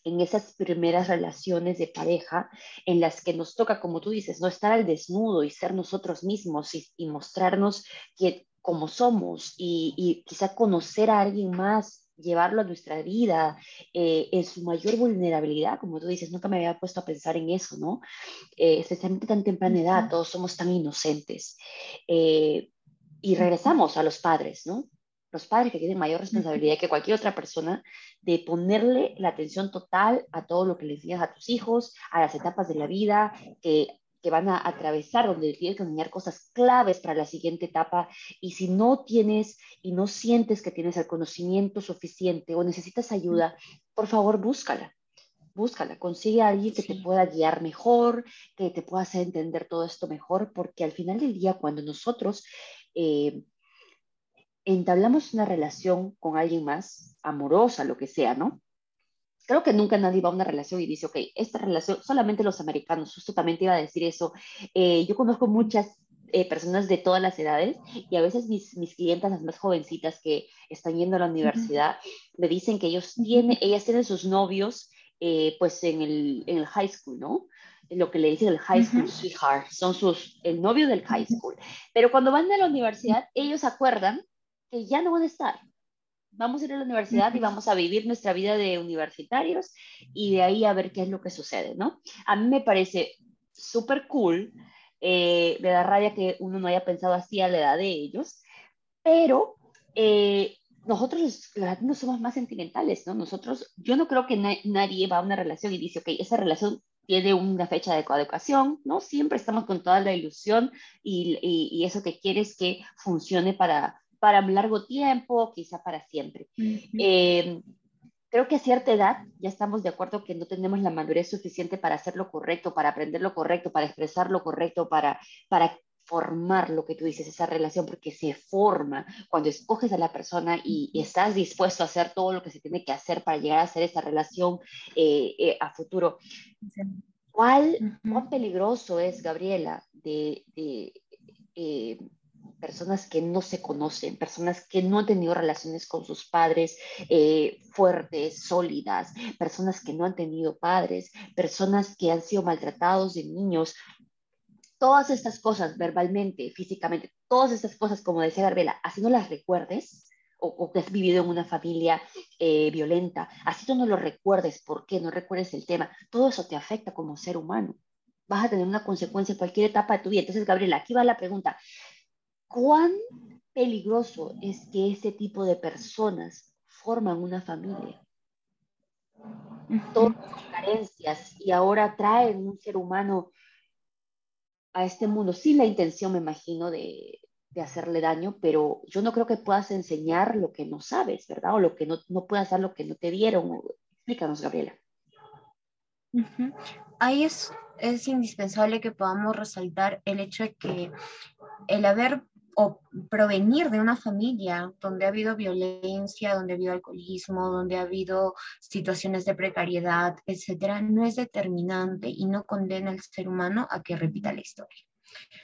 en esas primeras relaciones de pareja en las que nos toca, como tú dices, no estar al desnudo y ser nosotros mismos y, mostrarnos que, como somos y, quizá conocer a alguien más, llevarlo a nuestra vida eh, en su mayor vulnerabilidad, como tú dices, nunca me había puesto a pensar en eso, ¿no? Eh, especialmente tan temprana edad, todos somos tan inocentes. Eh, y regresamos a los padres, ¿no? Los padres que tienen mayor responsabilidad que cualquier otra persona de ponerle la atención total a todo lo que le enseñas a tus hijos, a las etapas de la vida que, que van a atravesar, donde tienes que enseñar cosas claves para la siguiente etapa. Y si no tienes y no sientes que tienes el conocimiento suficiente o necesitas ayuda, por favor, búscala. Búscala, consigue a alguien que te pueda guiar mejor, que te pueda hacer entender todo esto mejor, porque al final del día, cuando nosotros eh, entablamos una relación con alguien más, amorosa, lo que sea, ¿no? Creo que nunca nadie va a una relación y dice, ok, esta relación, solamente los americanos, justo también te iba a decir eso. Eh, yo conozco muchas eh, personas de todas las edades y a veces mis, mis clientas, las más jovencitas que están yendo a la universidad, me dicen que ellos tienen, ellas tienen sus novios eh, pues en el, en el high school, ¿no? lo que le dicen el high school sweetheart, son sus, el novio del high school. Pero cuando van a la universidad, ellos acuerdan ya no van a estar. Vamos a ir a la universidad y vamos a vivir nuestra vida de universitarios y de ahí a ver qué es lo que sucede, ¿no? A mí me parece súper cool, eh, me da rabia que uno no haya pensado así a la edad de ellos, pero eh, nosotros los latinos somos más sentimentales, ¿no? Nosotros, yo no creo que nadie va a una relación y dice, ok, esa relación tiene una fecha de coeducación, ¿no? Siempre estamos con toda la ilusión y, y, eso que quieres que funcione para, para largo tiempo, quizá para siempre. Eh, creo que a cierta edad ya estamos de acuerdo que no tenemos la madurez suficiente para hacer lo correcto, para aprender lo correcto, para expresar lo correcto, para, para formar lo que tú dices, esa relación, porque se forma cuando escoges a la persona y, estás dispuesto a hacer todo lo que se tiene que hacer para llegar a hacer esa relación eh, eh, a futuro. ¿Cuál, ¿Cuán peligroso es, Gabriela, de, eh, personas que no se conocen, personas que no han tenido relaciones con sus padres fuertes, sólidas, personas que no han tenido padres, personas que han sido maltratados de niños, todas estas cosas verbalmente, físicamente, todas estas cosas, como decía Garbela, así no las recuerdes, o, que has vivido en una familia eh, violenta, así tú no lo recuerdes, ¿por qué? No recuerdes el tema, todo eso te afecta como ser humano. Vas a tener una consecuencia en cualquier etapa de tu vida. Entonces, Gabriela, aquí va la pregunta. ¿Cuán peligroso es que ese tipo de personas forman una familia? Todas las carencias y ahora traen un ser humano a este mundo sin la intención, me imagino, de, hacerle daño, pero yo no creo que puedas enseñar lo que no sabes, ¿verdad? O lo que no, no puedas dar lo que no te dieron. Explícanos, Gabriela. Ahí es, es indispensable que podamos resaltar el hecho de que el haber o provenir de una familia donde ha habido violencia, donde ha habido alcoholismo, donde ha habido situaciones de precariedad, etcétera, no es determinante y no condena al ser humano a que repita la historia.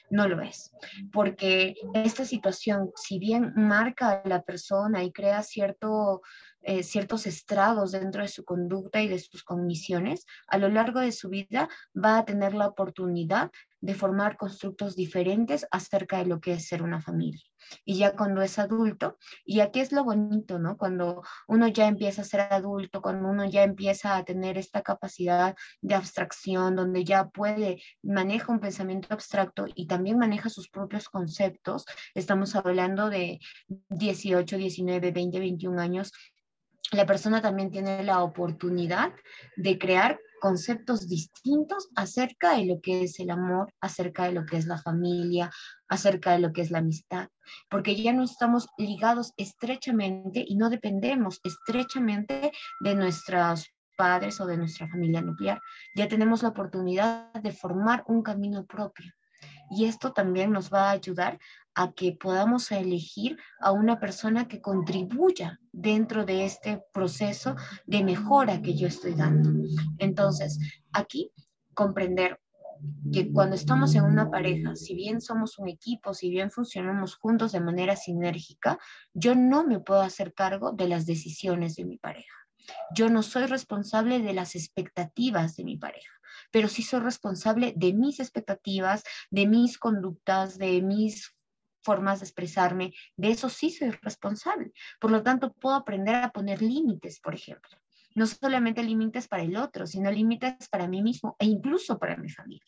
No lo es, porque esta situación, si bien marca a la persona y crea cierto, eh, ciertos estragos dentro de su conducta y de sus cogniciones, a lo largo de su vida va a tener la oportunidad de formar constructos diferentes acerca de lo que es ser una familia. Y ya cuando es adulto, y aquí es lo bonito, ¿no? Cuando uno ya empieza a ser adulto, cuando uno ya empieza a tener esta capacidad de abstracción, donde ya puede, maneja un pensamiento abstracto y también maneja sus propios conceptos, estamos hablando de 18, 19, 20, 21 años, la persona también tiene la oportunidad de crear conceptos distintos acerca de lo que es el amor, acerca de lo que es la familia, acerca de lo que es la amistad, porque ya no estamos ligados estrechamente y no dependemos estrechamente de nuestros padres o de nuestra familia nuclear. Ya tenemos la oportunidad de formar un camino propio. Y esto también nos va a ayudar a que podamos elegir a una persona que contribuya dentro de este proceso de mejora que yo estoy dando. Entonces, aquí comprender que cuando estamos en una pareja, si bien somos un equipo, si bien funcionamos juntos de manera sinérgica, yo no me puedo hacer cargo de las decisiones de mi pareja. Yo no soy responsable de las expectativas de mi pareja, pero sí soy responsable de mis expectativas, de mis conductas, de mis formas de expresarme, de eso sí soy responsable. Por lo tanto, puedo aprender a poner límites, por ejemplo. No solamente límites para el otro, sino límites para mí mismo e incluso para mi familia.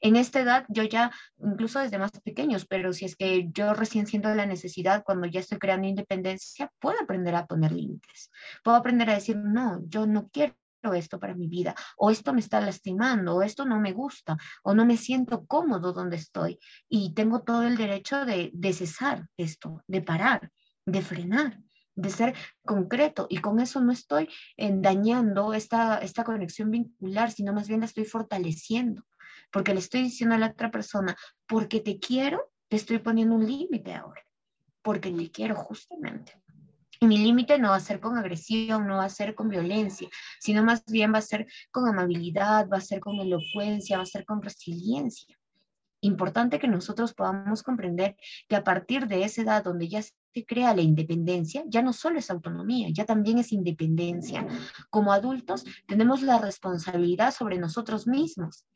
En esta edad, yo ya, incluso desde más pequeños, pero si es que yo recién siento la necesidad, cuando ya estoy creando independencia, puedo aprender a poner límites. Puedo aprender a decir, no, yo no quiero esto para mi vida, o esto me está lastimando, o esto no me gusta, o no me siento cómodo donde estoy. Y tengo todo el derecho de, de cesar esto, de parar, de frenar de ser concreto y con eso no estoy eh, dañando esta, esta conexión vincular, sino más bien la estoy fortaleciendo, porque le estoy diciendo a la otra persona, porque te quiero, te estoy poniendo un límite ahora, porque te quiero justamente. Y mi límite no va a ser con agresión, no va a ser con violencia, sino más bien va a ser con amabilidad, va a ser con elocuencia, va a ser con resiliencia. Importante que nosotros podamos comprender que a partir de esa edad donde ya se crea la independencia, ya no solo es autonomía, ya también es independencia. Como adultos tenemos la responsabilidad sobre nosotros mismos,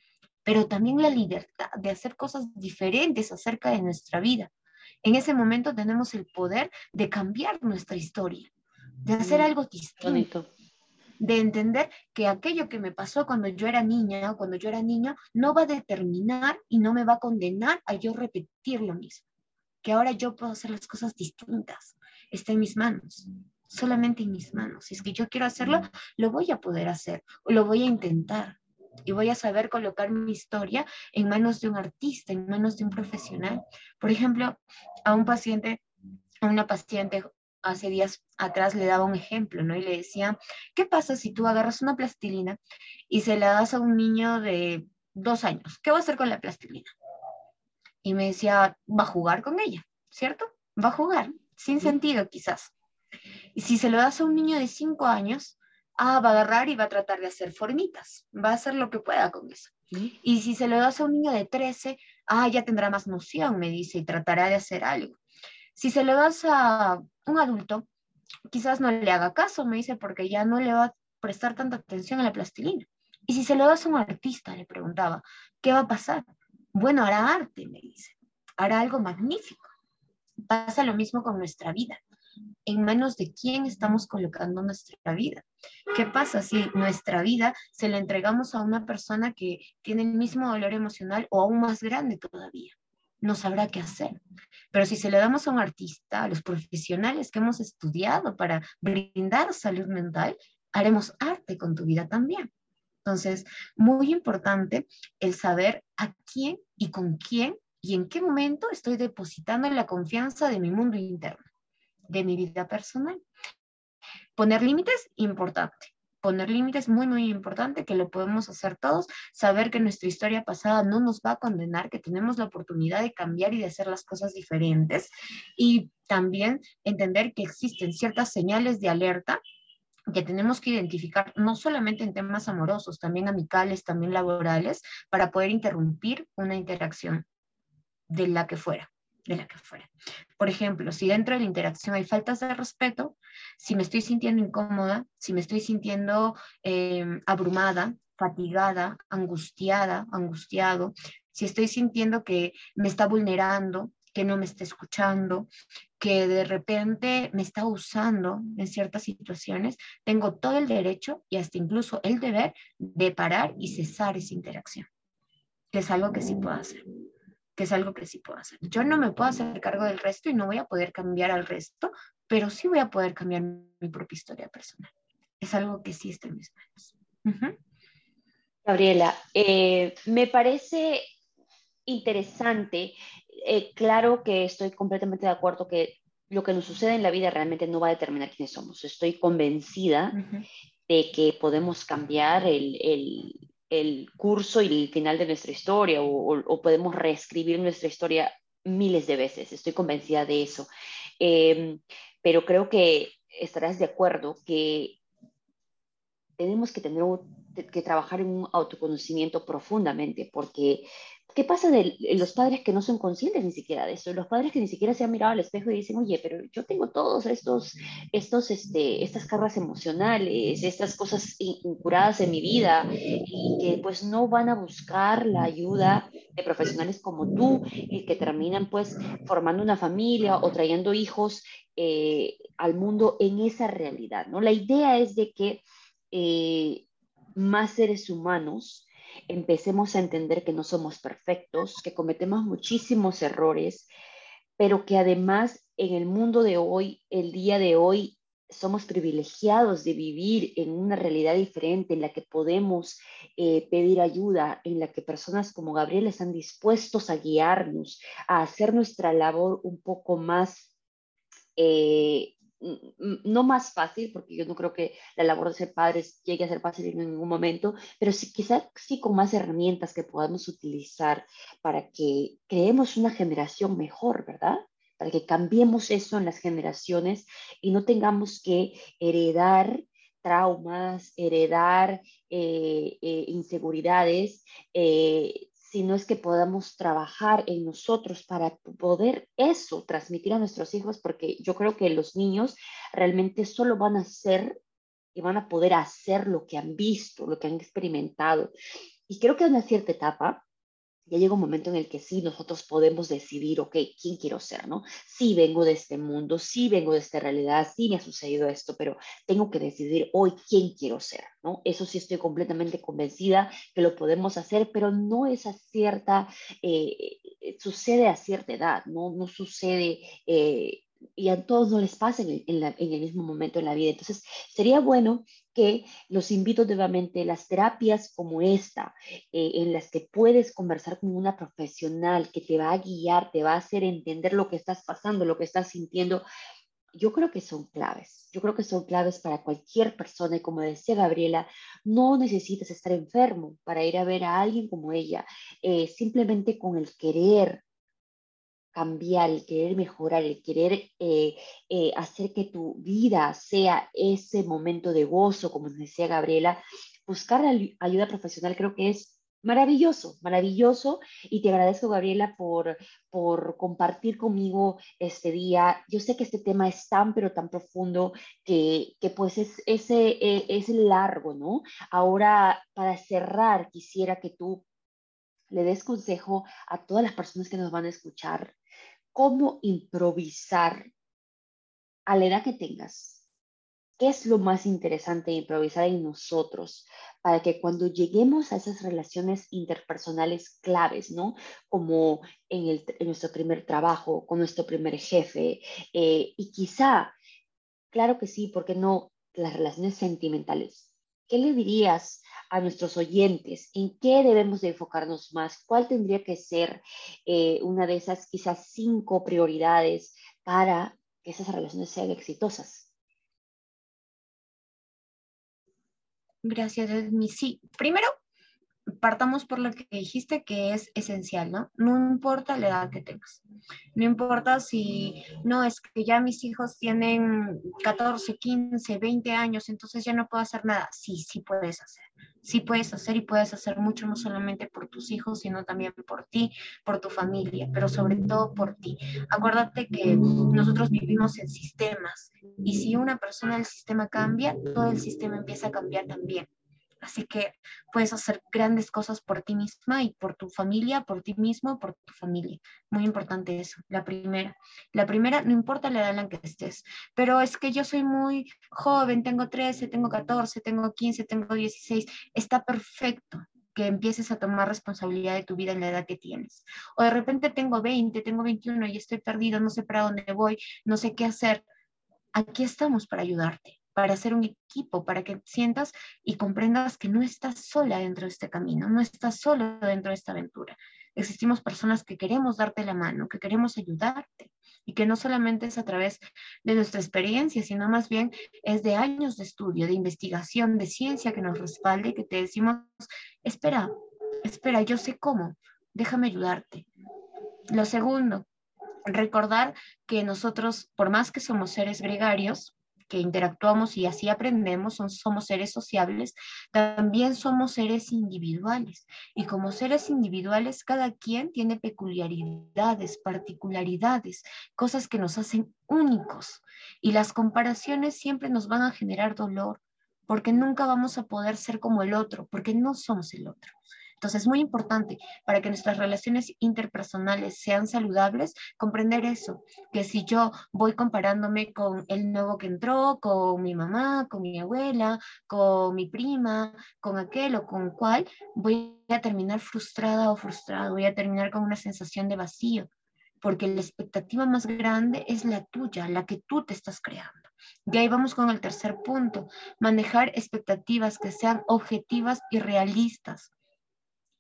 pero también la libertad de hacer cosas diferentes acerca de nuestra vida. En ese momento tenemos el poder de cambiar nuestra historia, de hacer mm, algo distinto de entender que aquello que me pasó cuando yo era niña o cuando yo era niño no va a determinar y no me va a condenar a yo repetir lo mismo. Que ahora yo puedo hacer las cosas distintas. Está en mis manos, solamente en mis manos. Si es que yo quiero hacerlo, lo voy a poder hacer o lo voy a intentar. Y voy a saber colocar mi historia en manos de un artista, en manos de un profesional. Por ejemplo, a un paciente, a una paciente hace días atrás le daba un ejemplo, ¿no? Y le decía, ¿qué pasa si tú agarras una plastilina y se la das a un niño de dos años? ¿Qué va a hacer con la plastilina? Y me decía, va a jugar con ella, ¿cierto? Va a jugar, sin sentido quizás. Y si se lo das a un niño de cinco años, ah, va a agarrar y va a tratar de hacer formitas, va a hacer lo que pueda con eso. Y si se lo das a un niño de 13, ah, ya tendrá más noción, me dice, y tratará de hacer algo. Si se lo das a un adulto, quizás no le haga caso, me dice, porque ya no le va a prestar tanta atención a la plastilina. Y si se lo das a un artista, le preguntaba, ¿qué va a pasar? Bueno, hará arte, me dice, hará algo magnífico. Pasa lo mismo con nuestra vida. En manos de quién estamos colocando nuestra vida. ¿Qué pasa si nuestra vida se la entregamos a una persona que tiene el mismo dolor emocional o aún más grande todavía? no sabrá qué hacer. Pero si se le damos a un artista, a los profesionales que hemos estudiado para brindar salud mental, haremos arte con tu vida también. Entonces, muy importante el saber a quién y con quién y en qué momento estoy depositando la confianza de mi mundo interno, de mi vida personal. Poner límites, importante. Poner límites muy, muy importante, que lo podemos hacer todos, saber que nuestra historia pasada no nos va a condenar, que tenemos la oportunidad de cambiar y de hacer las cosas diferentes. Y también entender que existen ciertas señales de alerta que tenemos que identificar no solamente en temas amorosos, también amicales, también laborales, para poder interrumpir una interacción de la que fuera de la que fuera. Por ejemplo, si dentro de la interacción hay faltas de respeto, si me estoy sintiendo incómoda, si me estoy sintiendo em, abrumada, fatigada, angustiada, angustiado, si estoy sintiendo que me está vulnerando, que no me está escuchando, que de repente me está usando en ciertas situaciones, tengo todo el derecho y hasta incluso el deber de parar y cesar esa interacción, que es algo que sí puedo hacer que es algo que sí puedo hacer. Yo no me puedo hacer cargo del resto y no voy a poder cambiar al resto, pero sí voy a poder cambiar mi propia historia personal. Es algo que sí está en mis manos. Gabriela, eh, me parece interesante. Eh, claro que estoy completamente de acuerdo que lo que nos sucede en la vida realmente no va a determinar quiénes somos. Estoy convencida de que podemos cambiar el, el curso y el final de nuestra historia o, podemos reescribir nuestra historia miles de veces. Estoy convencida de eso. Em, pero creo que estarás de acuerdo que tenemos que tener que trabajar en un autoconocimiento profundamente porque ¿Qué pasa de los padres que no son conscientes ni siquiera de eso? Los padres que ni siquiera se han mirado al espejo y dicen, oye, pero yo tengo todos estos, estos, este, estas cargas emocionales, estas cosas incuradas en mi vida y que pues no van a buscar la ayuda de profesionales como tú y que terminan pues formando una familia o trayendo hijos eh, al mundo en esa realidad, ¿no? La idea es de que eh, más seres humanos empecemos a entender que no somos perfectos, que cometemos muchísimos errores, pero que además en el mundo de hoy, el día de hoy, somos privilegiados de vivir en una realidad diferente en la que podemos eh, pedir ayuda, en la que personas como Gabriel están dispuestos a guiarnos, a hacer nuestra labor un poco más eh, no más fácil, porque yo no creo que la labor de ser padres llegue a ser fácil en ningún momento, pero sí, quizás sí con más herramientas que podamos utilizar para que creemos una generación mejor, ¿verdad? Para que cambiemos eso en las generaciones y no tengamos que heredar traumas, heredar eh, eh, inseguridades, eh, sino es que podamos trabajar en nosotros para poder eso transmitir a nuestros hijos, porque yo creo que los niños realmente solo van a ser y van a poder hacer lo que han visto, lo que han experimentado. Y creo que en una cierta etapa ya llega un momento en el que sí nosotros podemos decidir, ok, ¿quién quiero ser? ¿no? Sí vengo de este mundo, sí vengo de esta realidad, sí me ha sucedido esto, pero tengo que decidir hoy quién quiero ser, ¿no? Eso sí estoy completamente convencida que lo podemos hacer, pero no es a cierta, eh, eh, sucede a cierta edad, ¿no? No sucede... Eh, y a todos no les pasa en el, mismo momento en la vida. Entonces, sería bueno que los invito nuevamente, las terapias como esta, eh, en las que puedes conversar con una profesional que te va a guiar, te va a hacer entender lo que estás pasando, lo que estás sintiendo, yo creo que son claves. Yo creo que son claves para cualquier persona y como decía Gabriela, no necesitas estar enfermo para ir a ver a alguien como ella. Eh, simplemente con el querer cambiar, el querer mejorar, el querer eh, eh, hacer que tu vida sea ese momento de gozo, como decía Gabriela, buscar ayuda profesional creo que es maravilloso, maravilloso. Y te agradezco, Gabriela, por, por compartir conmigo este día. Yo sé que este tema es tan, pero tan profundo que, que pues es, ese, eh, es largo, ¿no? Ahora, para cerrar, quisiera que tú le des consejo a todas las personas que nos van a escuchar cómo improvisar a la edad que tengas. ¿Qué es lo más interesante de improvisar en nosotros para que cuando lleguemos a esas relaciones interpersonales claves, ¿no? Como en, nuestro primer trabajo, con nuestro primer jefe, eh, y quizá, claro que sí, porque no las relaciones sentimentales? ¿Qué le dirías a nuestros oyentes en qué debemos de enfocarnos más, cuál tendría que ser eh, una de esas quizás cinco prioridades para que esas relaciones sean exitosas. Gracias, Edmi. Sí, primero, partamos por lo que dijiste que es esencial, ¿no? No importa la edad que tengas. No importa si, no, es que ya mis hijos tienen 14, 15, 20 años, entonces ya no puedo hacer nada. Sí, sí puedes hacer sí puedes hacer y puedes hacer mucho, no solamente por tus hijos, sino también por ti, por tu familia, pero sobre todo por ti. Acuérdate que nosotros vivimos en sistemas y si una persona del sistema cambia, todo el sistema empieza a cambiar también. Así que puedes hacer grandes cosas por ti misma y por tu familia, por ti mismo, por tu familia. Muy importante eso, la primera. La primera, no importa la edad en la que estés, pero es que yo soy muy joven, tengo 13, tengo 14, tengo 15, tengo 16, está perfecto que empieces a tomar responsabilidad de tu vida en la edad que tienes. O de repente tengo 20, tengo 21 y estoy perdido, no sé para dónde voy, no sé qué hacer. Aquí estamos para ayudarte para hacer un equipo, para que sientas y comprendas que no estás sola dentro de este camino, no estás solo dentro de esta aventura. Existimos personas que queremos darte la mano, que queremos ayudarte y que no solamente es a través de nuestra experiencia, sino más bien es de años de estudio, de investigación, de ciencia que nos respalde, que te decimos, espera, espera, yo sé cómo, déjame ayudarte. Lo segundo, recordar que nosotros, por más que somos seres gregarios, que interactuamos y así aprendemos, somos seres sociables, también somos seres individuales. Y como seres individuales, cada quien tiene peculiaridades, particularidades, cosas que nos hacen únicos. Y las comparaciones siempre nos van a generar dolor, porque nunca vamos a poder ser como el otro, porque no somos el otro. Entonces es muy importante para que nuestras relaciones interpersonales sean saludables, comprender eso, que si yo voy comparándome con el nuevo que entró, con mi mamá, con mi abuela, con mi prima, con aquel o con cual, voy a terminar frustrada o frustrado, voy a terminar con una sensación de vacío, porque la expectativa más grande es la tuya, la que tú te estás creando. Y ahí vamos con el tercer punto, manejar expectativas que sean objetivas y realistas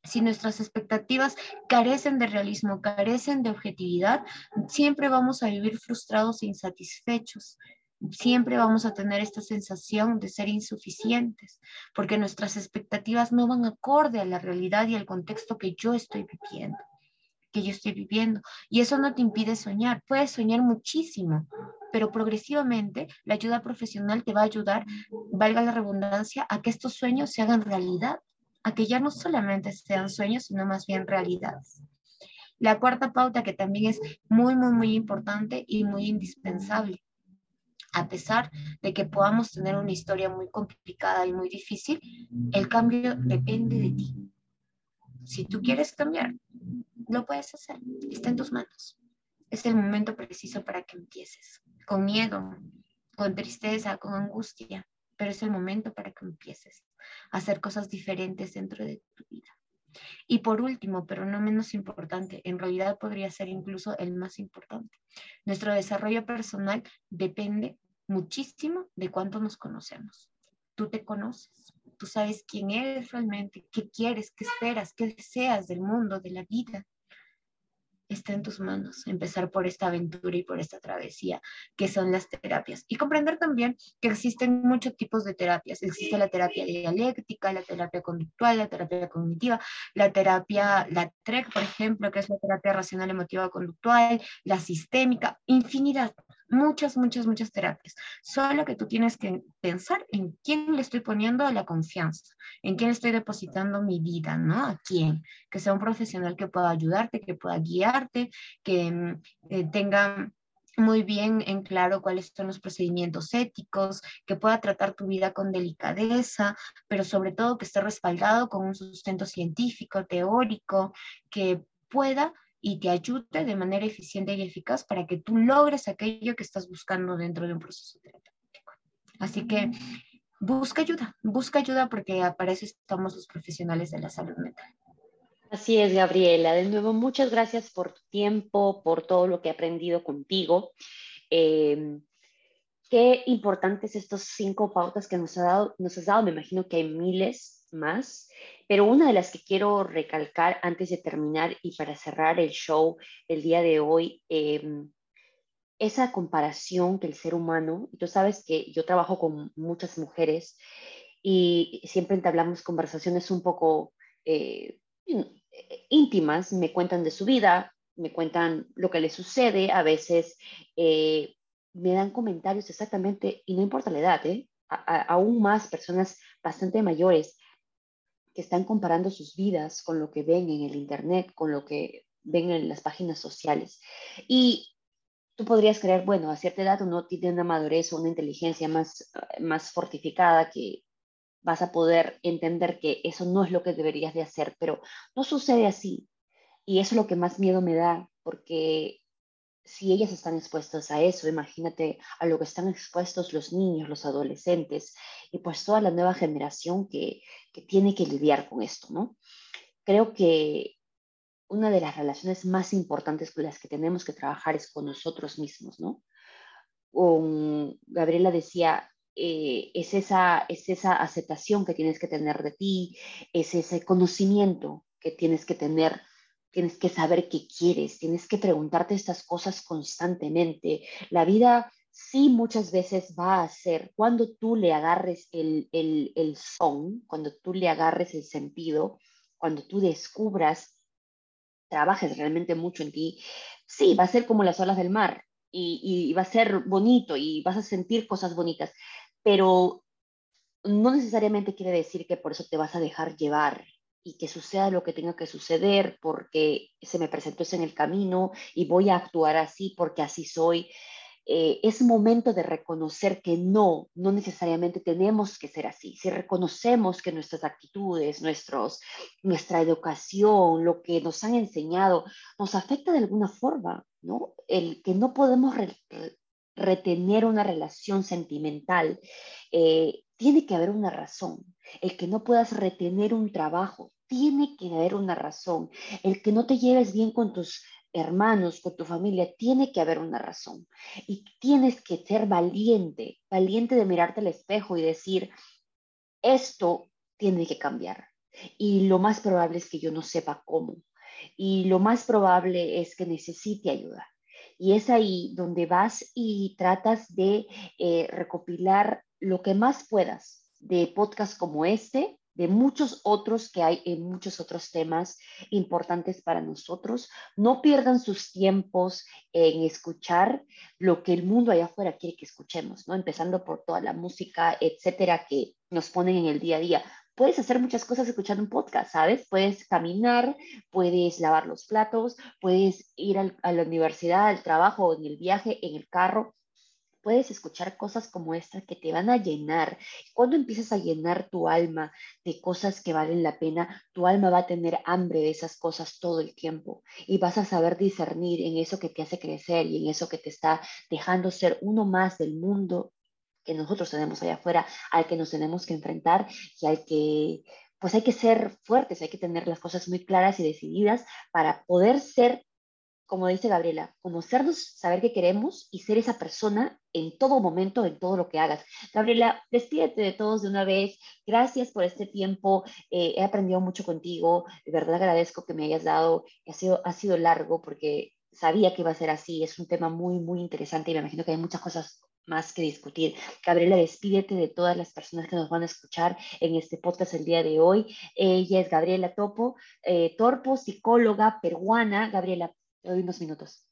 si nuestras expectativas carecen de realismo, carecen de objetividad, siempre vamos a vivir frustrados e insatisfechos. Siempre vamos a tener esta sensación de ser insuficientes, porque nuestras expectativas no van acorde a la realidad y al contexto que yo estoy viviendo que yo estoy viviendo. Y eso no te impide soñar. Puedes soñar muchísimo, pero progresivamente la ayuda profesional te va a ayudar, valga la redundancia, a que estos sueños se hagan realidad a que ya no solamente sean sueños, sino más bien realidades. La cuarta pauta que también es muy, muy, muy importante y muy indispensable. A pesar de que podamos tener una historia muy complicada y muy difícil, el cambio depende de ti. Si tú quieres cambiar, lo puedes hacer. Está en tus manos. Es el momento preciso para que empieces. Con miedo, con tristeza, con angustia, pero es el momento para que empieces a hacer cosas diferentes dentro de tu vida. Y por último, pero no menos importante, en realidad podría ser incluso el más importante. Nuestro desarrollo personal depende muchísimo de cuánto nos conocemos. Tú te conoces, tú sabes quién eres realmente, qué quieres, qué esperas, qué deseas del mundo, de la vida está en tus manos empezar por esta aventura y por esta travesía que son las terapias. Y comprender también que existen muchos tipos de terapias. Existe la terapia dialéctica, la terapia conductual, la terapia cognitiva, la terapia, la TREC, por ejemplo, que es la terapia racional emotiva conductual, la sistémica, infinidad muchas, muchas, muchas terapias. Solo que tú tienes que pensar en quién le estoy poniendo la confianza, en quién estoy depositando mi vida, ¿no? A quién. Que sea un profesional que pueda ayudarte, que pueda guiarte, que mm, eh, tenga muy bien en claro cuáles son los procedimientos éticos, que pueda tratar tu vida con delicadeza, pero sobre todo que esté respaldado con un sustento científico, teórico, que pueda y te ayude de manera eficiente y eficaz para que tú logres aquello que estás buscando dentro de un proceso terapéutico. Así que busca ayuda, busca ayuda porque para eso estamos los profesionales de la salud mental. Así es, Gabriela. De nuevo, muchas gracias por tu tiempo, por todo lo que he aprendido contigo. Em, qué importantes estos cinco pautas que nos, ha dado, nos has dado. Me imagino que hay miles más. Pero una de las que quiero recalcar antes de terminar y para cerrar el show el día de hoy, em, esa comparación que el ser humano, y tú sabes que yo trabajo con muchas mujeres y siempre entablamos conversaciones un poco eh, íntimas, me cuentan de su vida, me cuentan lo que les sucede, a veces eh, me dan comentarios exactamente, y no importa la edad, ¿eh? aún más personas bastante mayores que están comparando sus vidas con lo que ven en el Internet, con lo que ven en las páginas sociales. Y tú podrías creer, bueno, a cierta edad uno tiene una madurez o una inteligencia más, más fortificada que vas a poder entender que eso no es lo que deberías de hacer, pero no sucede así. Y eso es lo que más miedo me da, porque si ellas están expuestas a eso, imagínate a lo que están expuestos los niños, los adolescentes y pues toda la nueva generación que, que tiene que lidiar con esto, ¿no? Creo que una de las relaciones más importantes con las que tenemos que trabajar es con nosotros mismos, ¿no? Con, Gabriela decía, eh, es, esa, es esa aceptación que tienes que tener de ti, es ese conocimiento que tienes que tener tienes que saber qué quieres, tienes que preguntarte estas cosas constantemente. La vida sí muchas veces va a ser cuando tú le agarres el, el, son, cuando tú le agarres el sentido, cuando tú descubras, trabajes realmente mucho en ti, sí, va a ser como las olas del mar y, y va a ser bonito y vas a sentir cosas bonitas, pero no necesariamente quiere decir que por eso te vas a dejar llevar y que suceda lo que tenga que suceder porque se me presentó eso en el camino y voy a actuar así porque así soy. Eh, es momento de reconocer que no, no necesariamente tenemos que ser así. Si reconocemos que nuestras actitudes, nuestros, nuestra educación, lo que nos han enseñado, nos afecta de alguna forma, ¿no? El que no podemos retener una relación sentimental, eh, tiene que haber una razón. El que no puedas retener un trabajo, tiene que haber una razón. El que no te lleves bien con tus hermanos, con tu familia, tiene que haber una razón. Y tienes que ser valiente, valiente de mirarte al espejo y decir, esto tiene que cambiar. Y lo más probable es que yo no sepa cómo. Y lo más probable es que necesite ayuda. Y es ahí donde vas y tratas de eh, recopilar lo que más puedas de podcasts como este, de muchos otros que hay en muchos otros temas importantes para nosotros. No pierdan sus tiempos en escuchar lo que el mundo allá afuera quiere que escuchemos, ¿no? Empezando por toda la música, etcétera, que nos ponen en el día a día. puedes hacer muchas cosas escuchando un podcast, ¿sabes? Puedes caminar, puedes lavar los platos, puedes ir a la universidad, al trabajo, en el viaje, en el carro. Puedes escuchar cosas como estas que te van a llenar. Cuando empiezas a llenar tu alma de cosas que valen la pena, tu alma va a tener hambre de esas cosas todo el tiempo y vas a saber discernir en eso que te hace crecer y en eso que te está dejando ser uno más del mundo que nosotros tenemos allá afuera, al que nos tenemos que enfrentar y al que pues hay que ser fuertes, hay que tener las cosas muy claras y decididas para poder ser, como dice Gabriela, conocernos, saber qué queremos y ser esa persona en todo momento, en todo lo que hagas. Gabriela, despídete de todos de una vez. Gracias por este tiempo. Eh, he aprendido mucho contigo. De verdad agradezco que me hayas dado. Ha sido, ha sido largo porque sabía que iba a ser así. Es un tema muy, muy interesante y me imagino que hay muchas cosas más que discutir. Gabriela, despídete de todas las personas que nos van a escuchar en este podcast el día de hoy. Ella es Gabriela Topo, eh, Torpo, psicóloga peruana. Gabriela, te doy unos minutos.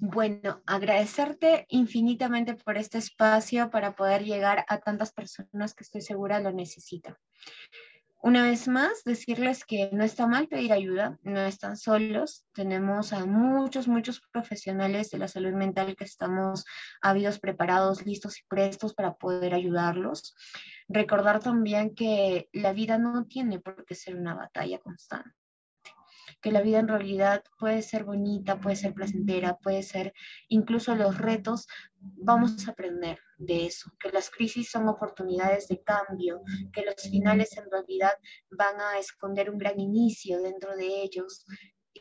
Bueno, agradecerte infinitamente por este espacio para poder llegar a tantas personas que estoy segura lo necesitan. Una vez más, decirles que no está mal pedir ayuda, no están solos. Tenemos a muchos, muchos profesionales de la salud mental que estamos habidos, preparados, listos y prestos para poder ayudarlos. Recordar también que la vida no tiene por qué ser una batalla constante que la vida en realidad puede ser bonita, puede ser placentera, puede ser incluso los retos, vamos a aprender de eso, que las crisis son oportunidades de cambio, que los finales en realidad van a esconder un gran inicio dentro de ellos.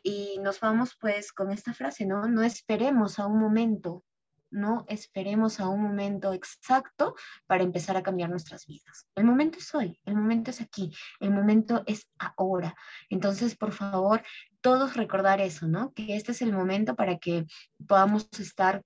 Y nos vamos pues con esta frase, ¿no? No esperemos a un momento no esperemos a un momento exacto para empezar a cambiar nuestras vidas. El momento es hoy, el momento es aquí, el momento es ahora. Entonces, por favor, todos recordar eso, ¿no? Que este es el momento para que podamos estar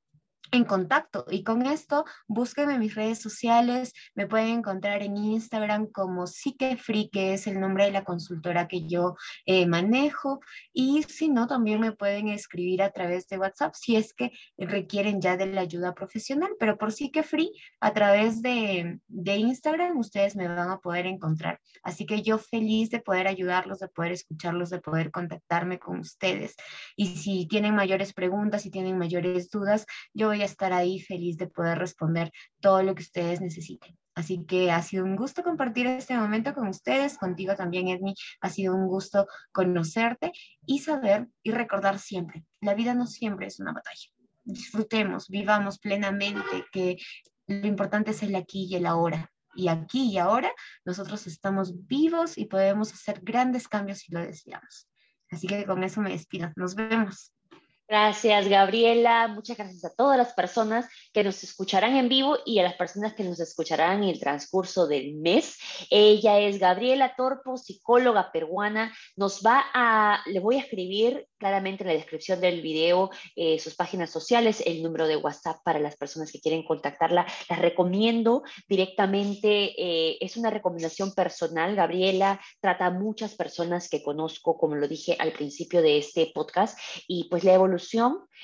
en contacto. Y con esto, búsquenme en mis redes sociales, me pueden encontrar en Instagram como Free, que es el nombre de la consultora que yo eh, manejo. Y si no, también me pueden escribir a través de WhatsApp si es que requieren ya de la ayuda profesional. Pero por Free, a través de, de Instagram, ustedes me van a poder encontrar. Así que yo feliz de poder ayudarlos, de poder escucharlos, de poder contactarme con ustedes. Y si tienen mayores preguntas, si tienen mayores dudas, yo voy a estar ahí feliz de poder responder todo lo que ustedes necesiten. Así que ha sido un gusto compartir este momento con ustedes, contigo también, Edmi. Ha sido un gusto conocerte y saber y recordar siempre, la vida no siempre es una batalla. Disfrutemos, vivamos plenamente, que lo importante es el aquí y el ahora. Y aquí y ahora nosotros estamos vivos y podemos hacer grandes cambios si lo deseamos. Así que con eso me despido. Nos vemos. Gracias, Gabriela. Muchas gracias a todas las personas que nos escucharán en vivo y a las personas que nos escucharán en el transcurso del mes. Ella es Gabriela Torpo, psicóloga peruana. Nos va a, le voy a escribir claramente en la descripción del video eh, sus páginas sociales, el número de WhatsApp para las personas que quieren contactarla. Las recomiendo directamente, eh, es una recomendación personal. Gabriela trata a muchas personas que conozco, como lo dije al principio de este podcast, y pues la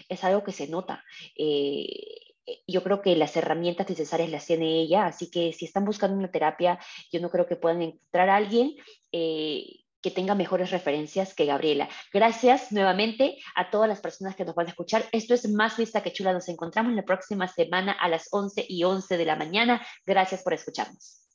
es algo que se nota. Eh, yo creo que las herramientas necesarias las tiene ella, así que si están buscando una terapia, yo no creo que puedan encontrar a alguien eh, que tenga mejores referencias que Gabriela. Gracias nuevamente a todas las personas que nos van a escuchar. Esto es Más Lista que Chula. Nos encontramos la próxima semana a las 11 y 11 de la mañana. Gracias por escucharnos.